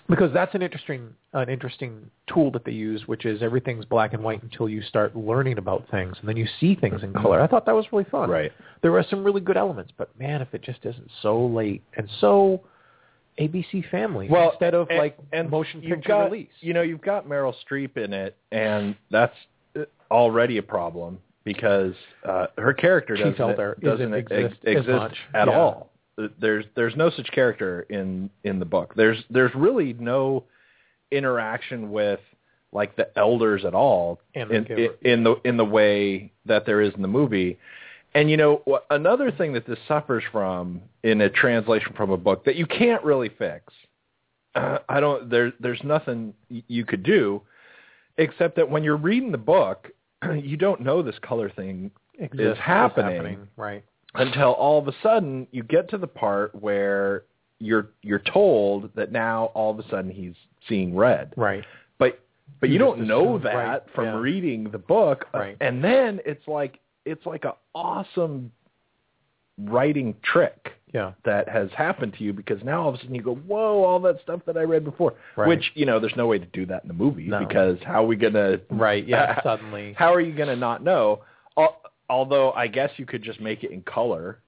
because that's an interesting an interesting tool that they use, which is everything's black and white until you start learning about things, and then you see things in color. I thought that was really fun. Right. There are some really good elements, but man, if it just isn't so late and so ABC Family Well, instead of and- like and motion picture got, release. You know, you've got Meryl Streep in it, and that's uh, already a problem. Because uh, her character doesn't Elder doesn't exist as exist much. at Yeah. all. There's there's no such character in in the book. There's there's really no interaction with like the elders at all in, in in the in the way that there is in the movie. And you know another thing that this suffers from in a translation from a book that you can't really fix. Uh, I don't there there's nothing you could do except that when you're reading the book, you don't know this color thing Exists, is happening, Right. until all of a sudden you get to the part where you're you're told that now all of a sudden he's seeing red. Right. But but you, You don't know assume, that right, from yeah. reading the book. Uh, Right. And then it's like it's like an awesome writing trick Yeah. that has happened to you because now all of a sudden you go, whoa, all that stuff that I read before. Right. Which, you know, there's no way to do that in the movie No. because how are we going to Right. Yeah. suddenly. how are you going to not know? Al- Although I guess you could just make it in color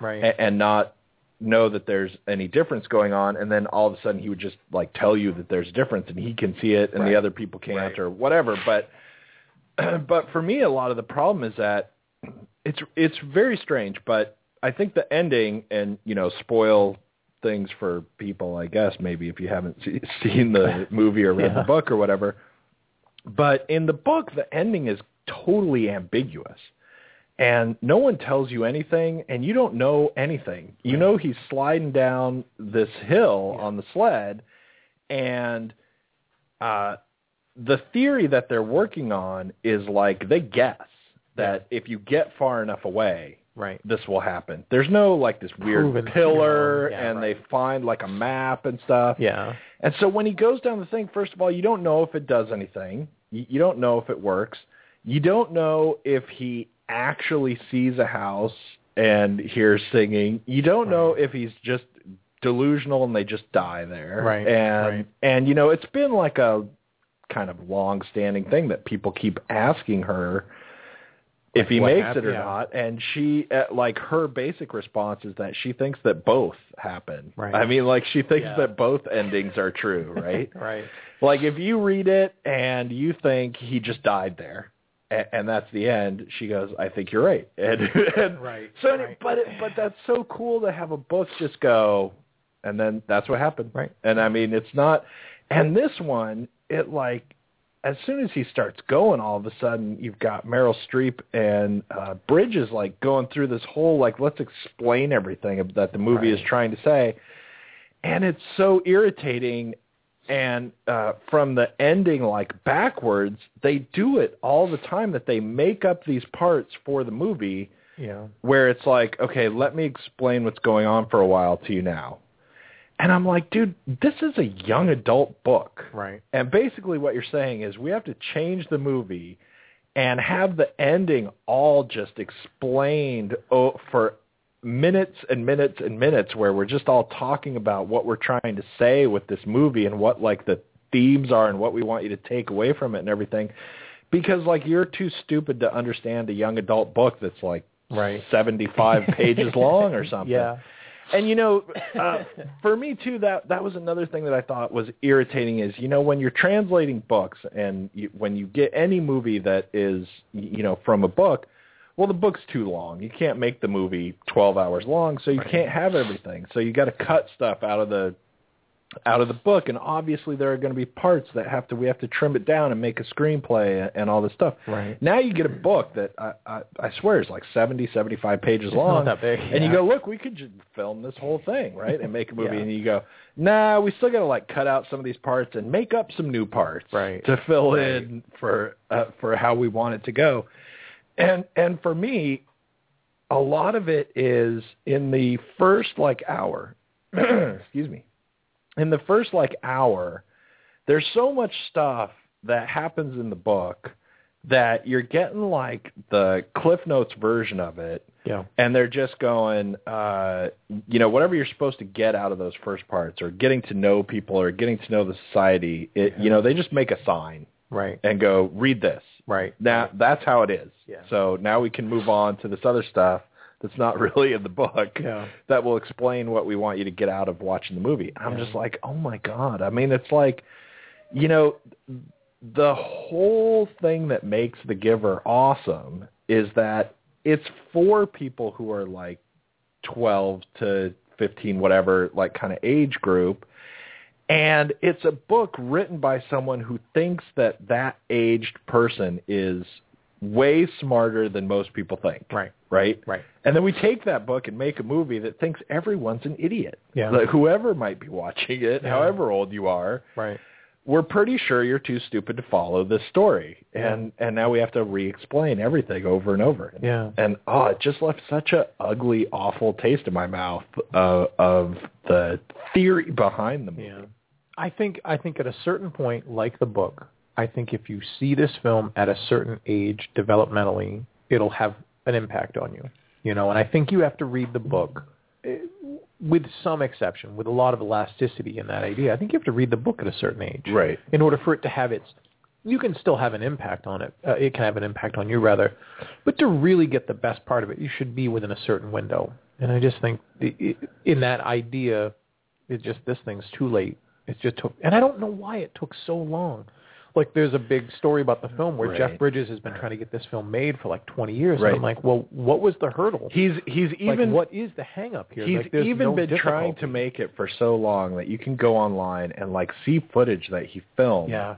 Right. and, and not know that there's any difference going on, and then all of a sudden he would just like tell you that there's a difference, and he can see it, and Right. the other people can't, Right. or whatever. But but for me, a lot of the problem is that it's it's very strange. But I think the ending, and you know, spoil things for people, I guess maybe if you haven't see, seen the movie or read Yeah. the book or whatever. But in the book, the ending is totally ambiguous and no one tells you anything and you don't know anything. You know he's sliding down this hill on the sled and uh the theory that they're working on is like they guess that if you get far enough away Right. this will happen. There's no like this weird Proven, pillar yeah, and right. they find like a map and stuff. Yeah. And so when he goes down the thing, first of all, you don't know if it does anything. You, you don't know if it works. You don't know if he actually sees a house and hears singing. You don't know if he's just delusional and they just die there. Right, And right. and you know, it's been like a kind of long-standing thing that people keep asking her if he makes happened, it or yeah. not and she uh, like her basic response is that she thinks that both happen Right. i mean like she thinks Yeah. that both endings are true right Right. like if you read it and you think he just died there and, and that's the end she goes i think you're right and, and Right, so right. but it, but that's so cool to have a book just go and then that's what happened Right. and i mean it's not and this one it like as soon as he starts going, all of a sudden you've got Meryl Streep and uh, Bridges like going through this whole like let's explain everything that the movie is trying to say, and it's so irritating. And uh, from the ending like backwards, they do it all the time. That they make up these parts for the movie Yeah. where it's like, okay, let me explain what's going on for a while to you now. And I'm like, dude, this is a young adult book. Right. And basically what you're saying is we have to change the movie and have the ending all just explained oh, for minutes and minutes and minutes where we're just all talking about what we're trying to say with this movie and what like the themes are and what we want you to take away from it and everything because like you're too stupid to understand a young adult book that's like Right. 75 pages long or something. Yeah. And you know, uh, for me too, that that was another thing that I thought was irritating. Is you know when you're translating books and you, when you get any movie that is you know from a book, well the book's too long. You can't make the movie 12 hours long, so you can't have everything. So you got to cut stuff out of the out of the book, and obviously there are going to be parts that have to we have to trim it down and make a screenplay and all this stuff. Right. Now you get a book that I I, I swear is like 70, 75 pages It's long, not that big, and you go, look, we could just film this whole thing, right, and make a movie. Yeah. And you go, nah, we still got to like cut out some of these parts and make up some new parts, Right. to fill Right. in for uh, for how we want it to go. And and for me, a lot of it is in the first like hour. excuse me. In the first like hour, there's so much stuff that happens in the book that you're getting like the Cliff Notes version of it Yeah. and they're just going uh you know whatever you're supposed to get out of those first parts or getting to know people or getting to know the society it, you know they just make a sign Right. and go read this Right. now that's how it is Yeah. so now we can move on to this other stuff that's not really in the book Yeah. that will explain what we want you to get out of watching the movie i'm Yeah. just like oh my god i mean it's like you know the whole thing that makes the giver awesome is that it's for people who are like 12 to 15 whatever like kind of age group and it's a book written by someone who thinks that that aged person is way smarter than most people think Right. right Right. and then we take that book and make a movie that thinks everyone's an idiot Yeah. like whoever might be watching it Yeah. however old you are Right. we're pretty sure you're too stupid to follow this story and and now we have to re-explain everything over and over Yeah. and oh it just left such a ugly awful taste in my mouth uh, of the theory behind the movie Yeah. I think I think at a certain point, like the book, I think if you see this film at a certain age developmentally, it'll have an impact on you. You know, and I think you have to read the book eh, with some exception, with a lot of elasticity in that idea. I think you have to read the book at a certain age. Right. In order for it to have its you can still have an impact on it. Uh, it can have an impact on you rather. But to really get the best part of it, you should be within a certain window. And I just think the, in that idea, it just this thing's too late. It just took, and I don't know why it took so long. Like there's a big story about the film where Right. Jeff Bridges has been trying to get this film made for like 20 years. Right. And I'm like, well, what was the hurdle? he's he's like, even what is the hang up here? he's Like, even no been trying to make it for so long that you can go online and like see footage that he filmed Yeah.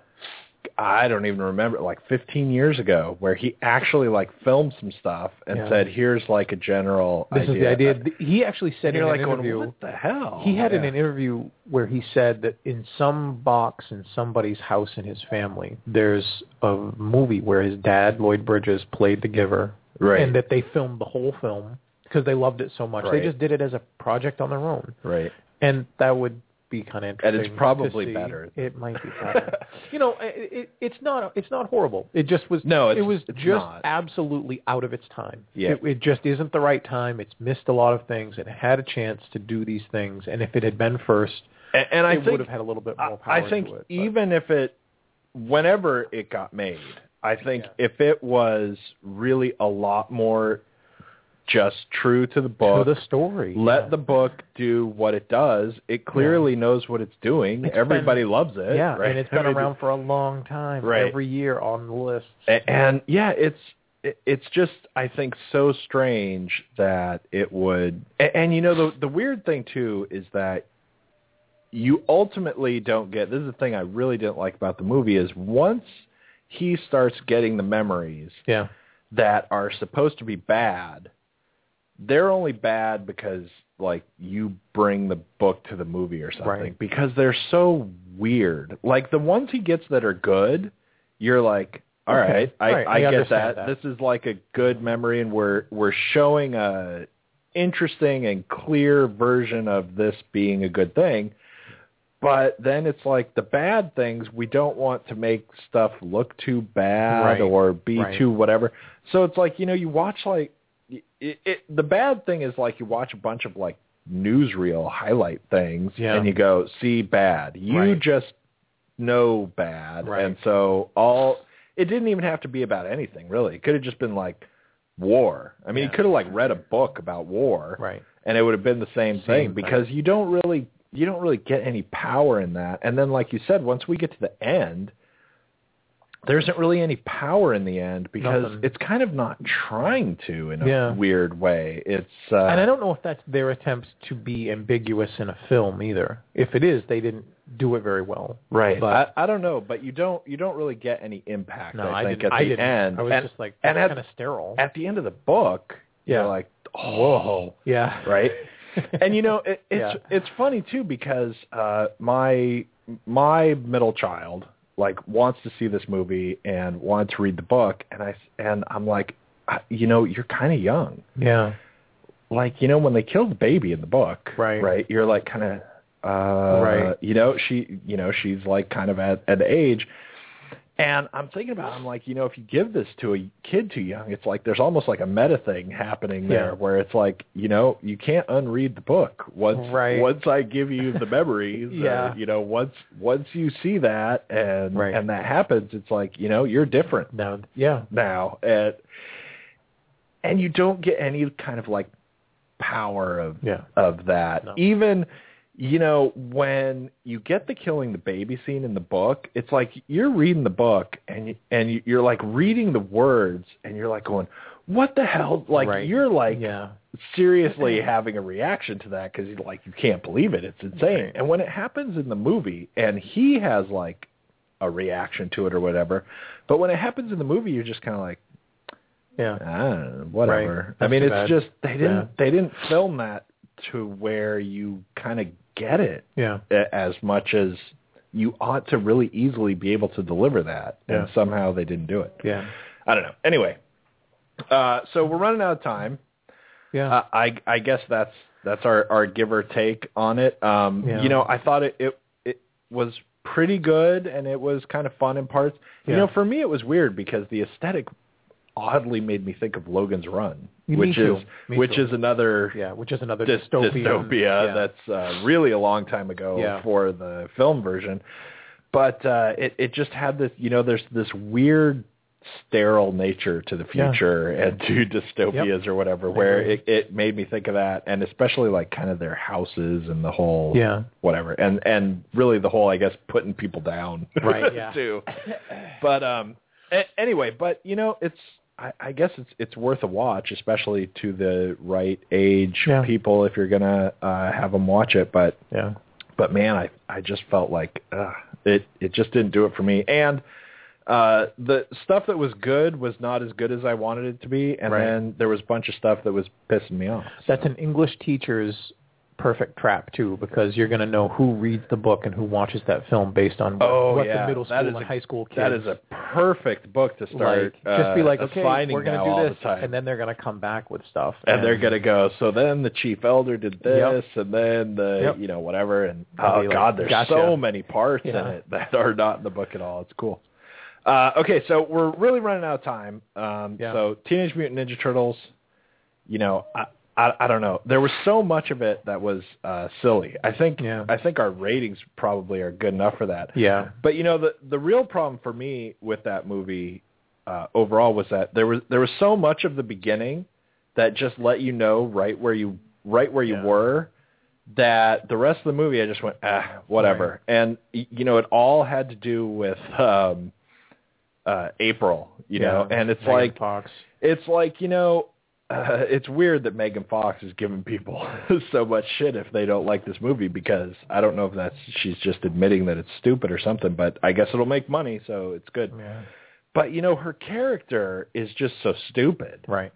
I don't even remember, like 15 years ago, where he actually like filmed some stuff and Yeah. said, "Here's like a general." This is the idea. He actually said in like, an going, interview. "What the hell?" He had in an interview where he said that in some box in somebody's house in his family, there's a movie where his dad, Lloyd Bridges, played the giver, Right. and that they filmed the whole film because they loved it so much. They just did it as a project on their own, right. and that would be kind of And it's probably better. It might be better. you know, it, it, it's not. It's not horrible. It just was. No, it was just not. absolutely out of its time. Yeah. It, it just isn't the right time. It's missed a lot of things. It had a chance to do these things, and if it had been first, And, and I would have had a little bit more power I think to it. even if it, whenever it got made, I think Yeah. if it was really a lot more just true to the book, to the story, let yeah. the book do what it does. It clearly knows what it's doing. It's Everybody been- loves it. yeah, right? and it's been around for a long time. Right. Every year on the list. A- And yeah, it's it's just I think so strange that it would. And, and you know the the weird thing too is that you ultimately don't get. This is the thing I really didn't like about the movie is once he starts getting the memories Yeah, that are supposed to be bad, they're only bad because like you bring the book to the movie or something Right. because they're so weird. Like the ones he gets that are good, you're like, all Okay, right, I, right, I, I get that. that. This is like a good memory, and we're we're showing a interesting and clear version of this being a good thing. But then it's like the bad things we don't want to make stuff look too bad Right, or be right. too whatever. So it's like you know you watch like it, it, the bad thing is like you watch a bunch of like newsreel highlight things Yeah. and you go see bad. You Right. just know bad, Right. and so all it didn't even have to be about anything really. It could have just been like war. I mean, Yeah. you could have like read a book about war, right. and it would have been the same, Same thing thing. because you don't really you don't really get any power in that. And then like you said, once we get to the end, there isn't really any power in the end because Nothing. it's kind of not trying to in a Yeah. weird way. It's uh and I don't know if that's their attempt to be ambiguous in a film either. If it is, they didn't do it very well. Right. But I, I don't know, but you don't you don't really get any impact. no, I think didn't. at I the didn't. end. I was and, just like, and kind of sterile. at the end of the book, Yeah. you're like, whoa, yeah. right? and you know, it, it's Yeah. it's funny too because uh, my my middle child like wants to see this movie and wanted to read the book, and I and I'm like, you know, you're kind of young. Yeah. Like you know, when they kill the baby in the book, Right. Right, you're like kind of. Uh, Right. You know, she, you know, she's like kind of at at the age, and I'm thinking about, it, I'm like, you know, if you give this to a kid too young, it's like there's almost like a meta thing happening there, Yeah. where it's like, you know, you can't unread the book once Right. once I give you the memories. Uh, yeah. or, you know, once once you see that and Right. and that happens, it's like, you know, you're different now. Yeah. now, and and you don't get any kind of like power of Yeah. of that. No. Even you know when you get the killing the baby scene in the book, it's like you're reading the book and you, and you- you're like reading the words and you're like going, what the hell? Like Right. you're like yeah, seriously having a reaction to that because like you can't believe it. It's insane. Right. And when it happens in the movie, and he has like a reaction to it or whatever, but when it happens in the movie, you're just kind of like, yeah, ah, whatever. Right. I mean, it's bad. just they didn't Yeah. they didn't film that to where you kind of get it yeah, as much as you ought to really easily be able to deliver that, and somehow they didn't do it. yeah, I don't know. Anyway, uh, so we're running out of time. yeah. Uh, I I guess that's that's our our give or take on it. Um, Yeah. You know, I thought it, it it was pretty good and it was kind of fun in parts. You Yeah. know, for me it was weird because the aesthetic oddly made me think of Logan's Run, Me which too. is Me which too. is another yeah, which is another dystopia yeah. that's uh, really a long time ago Yeah. for the film version. But uh, it it just had this, you know, there's this weird sterile nature to the Yeah. future and to dystopias or whatever, where it, it made me think of that, and especially like kind of their houses and the whole Yeah. whatever, and and really the whole I guess putting people down Right, yeah. too. But um, a- anyway, but you know it's. I, I guess it's it's worth a watch, especially to the right age Yeah. people if you're gonna uh, have them watch it. But yeah, but man, I I just felt like uh, it it just didn't do it for me. And uh, the stuff that was good was not as good as I wanted it to be, and Right. then there was a bunch of stuff that was pissing me off. that's an English teacher's perfect trap too, because you're going to know who reads the book and who watches that film based on what, Oh, what yeah. the middle school and a- high school kids. That is a perfect book to start. like, just be uh, like, okay, we're going to do this, time. and then they're going to come back with stuff, and they're gonna go. So then the chief elder did this, Yep. and then the Yep. you know whatever, and oh like, god, there's gotcha. so many parts in it that are not in the book at all. It's cool. Uh, okay, so we're really running out of time. Um, Yeah. So Teenage Mutant Ninja Turtles, you know, I, I I don't know. There was so much of it that was uh, silly. I think Yeah. I think our ratings probably are good enough for that. yeah, But you know the the real problem for me with that movie uh, overall was that there was there was so much of the beginning that just let you know right where you right where you Yeah. were that the rest of the movie I just went ah whatever and you know it all had to do with um uh April you know and it's Megan like Fox. it's like you know uh, it's weird that Megan Fox is giving people so much shit if they don't like this movie because I don't know if that's she's just admitting that it's stupid or something, but I guess it'll make money, so it's good. Yeah, But you know, her character is just so stupid right.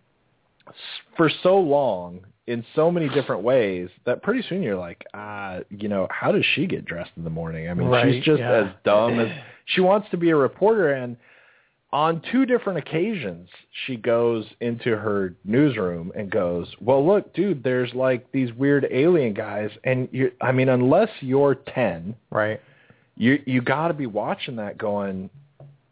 for so long in so many different ways that pretty soon you're like, ah, you know, how does she get dressed in the morning? I mean, Right, she's just yeah. as dumb as she wants to be a reporter and on two different occasions she goes into her newsroom and goes, "Well, look, dude, there's like these weird alien guys and you I mean, unless you're 10, Right. you you got to be watching that going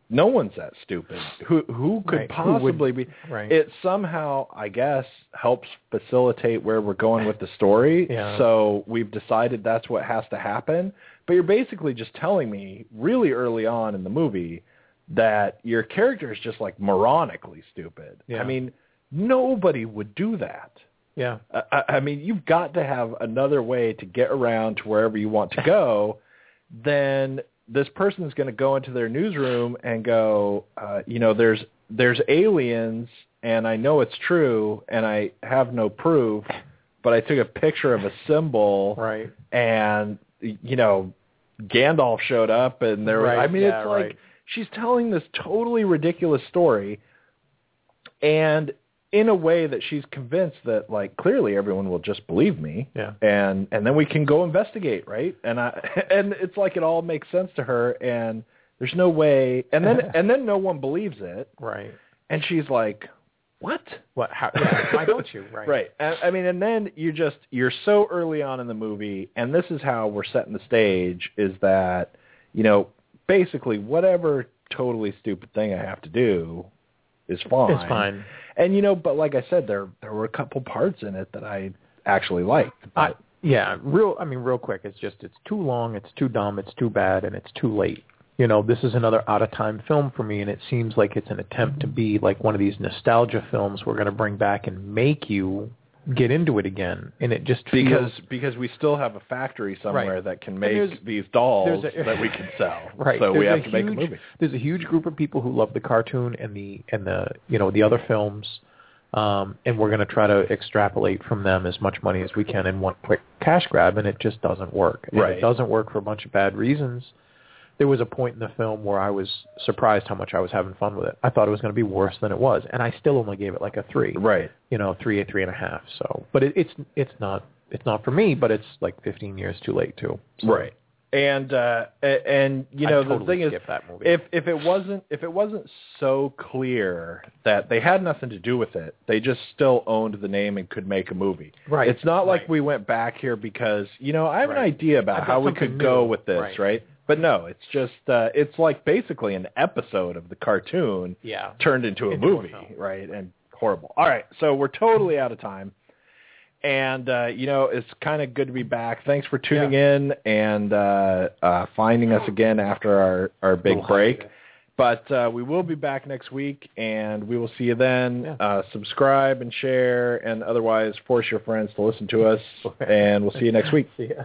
no one's that stupid. Who who could Right, who would- possibly be Right. it somehow, I guess, helps facilitate where we're going with the story. Yeah. So we've decided that's what has to happen. But you're basically just telling me really early on in the movie that your character is just like moronically stupid. Yeah. I mean, nobody would do that. Yeah. I, I mean, you've got to have another way to get around to wherever you want to go. then this person is going to go into their newsroom and go, uh, you know, there's there's aliens, and I know it's true, and I have no proof, but I took a picture of a symbol, Right. and you know, Gandalf showed up, and there was. Right, I mean, yeah, it's like right. She's telling this totally ridiculous story, and in a way that she's convinced that like clearly everyone will just believe me Yeah. and and then we can go investigate right and i and it's like it all makes sense to her and there's no way and then and then no one believes it Right. and she's like what What? How? Yeah, why don't you? Right. right I, I mean and then you just you're so early on in the movie and this is how we're setting the stage is that you know basically whatever totally stupid thing i have to do is fine It's fine. and you know, but like I said, there there were a couple parts in it that I actually liked. I, But yeah, real. I mean, real quick. It's just it's too long. It's too dumb. It's too bad, and it's too late. You know, this is another out of time film for me, and it seems like it's an attempt to be like one of these nostalgia films we're going to bring back and make you get into it again. And it just because feels, because we still have a factory somewhere Right. that can make these dolls a- that we can sell. right. So we have to make a movie. There's a huge group of people who love the cartoon and the and the you know the other films, um, and we're going to try to extrapolate from them as much money as we can in one quick cash grab, and it just doesn't work. And Right. It doesn't work for a bunch of bad reasons. There was a point in the film where I was surprised how much I was having fun with it. I thought it was going to be worse than it was, and I still only gave it like a three. Right. You know, three, three and a half. So, but it, it's it's not it's not for me, but it's like 15 years too late too. So Right. And uh and you know totally the thing is skipped that movie. if if it wasn't if it wasn't so clear that they had nothing to do with it, they just still owned the name and could make a movie. Right, It's not like we went back here because you know I have an idea about I've how we could go with this, Right. right? But no, it's just uh it's like basically an episode of the cartoon yeah, turned into a Into movie, film. right? And horrible. All right, so we're totally out of time. And uh, you know, it's kind of good to be back. Thanks for tuning in and uh, uh, finding us again after our our big Little break. But uh, we will be back next week, and we will see you then. Yeah. Uh, subscribe and share, and otherwise force your friends to listen to us. and we'll see you next week. See ya.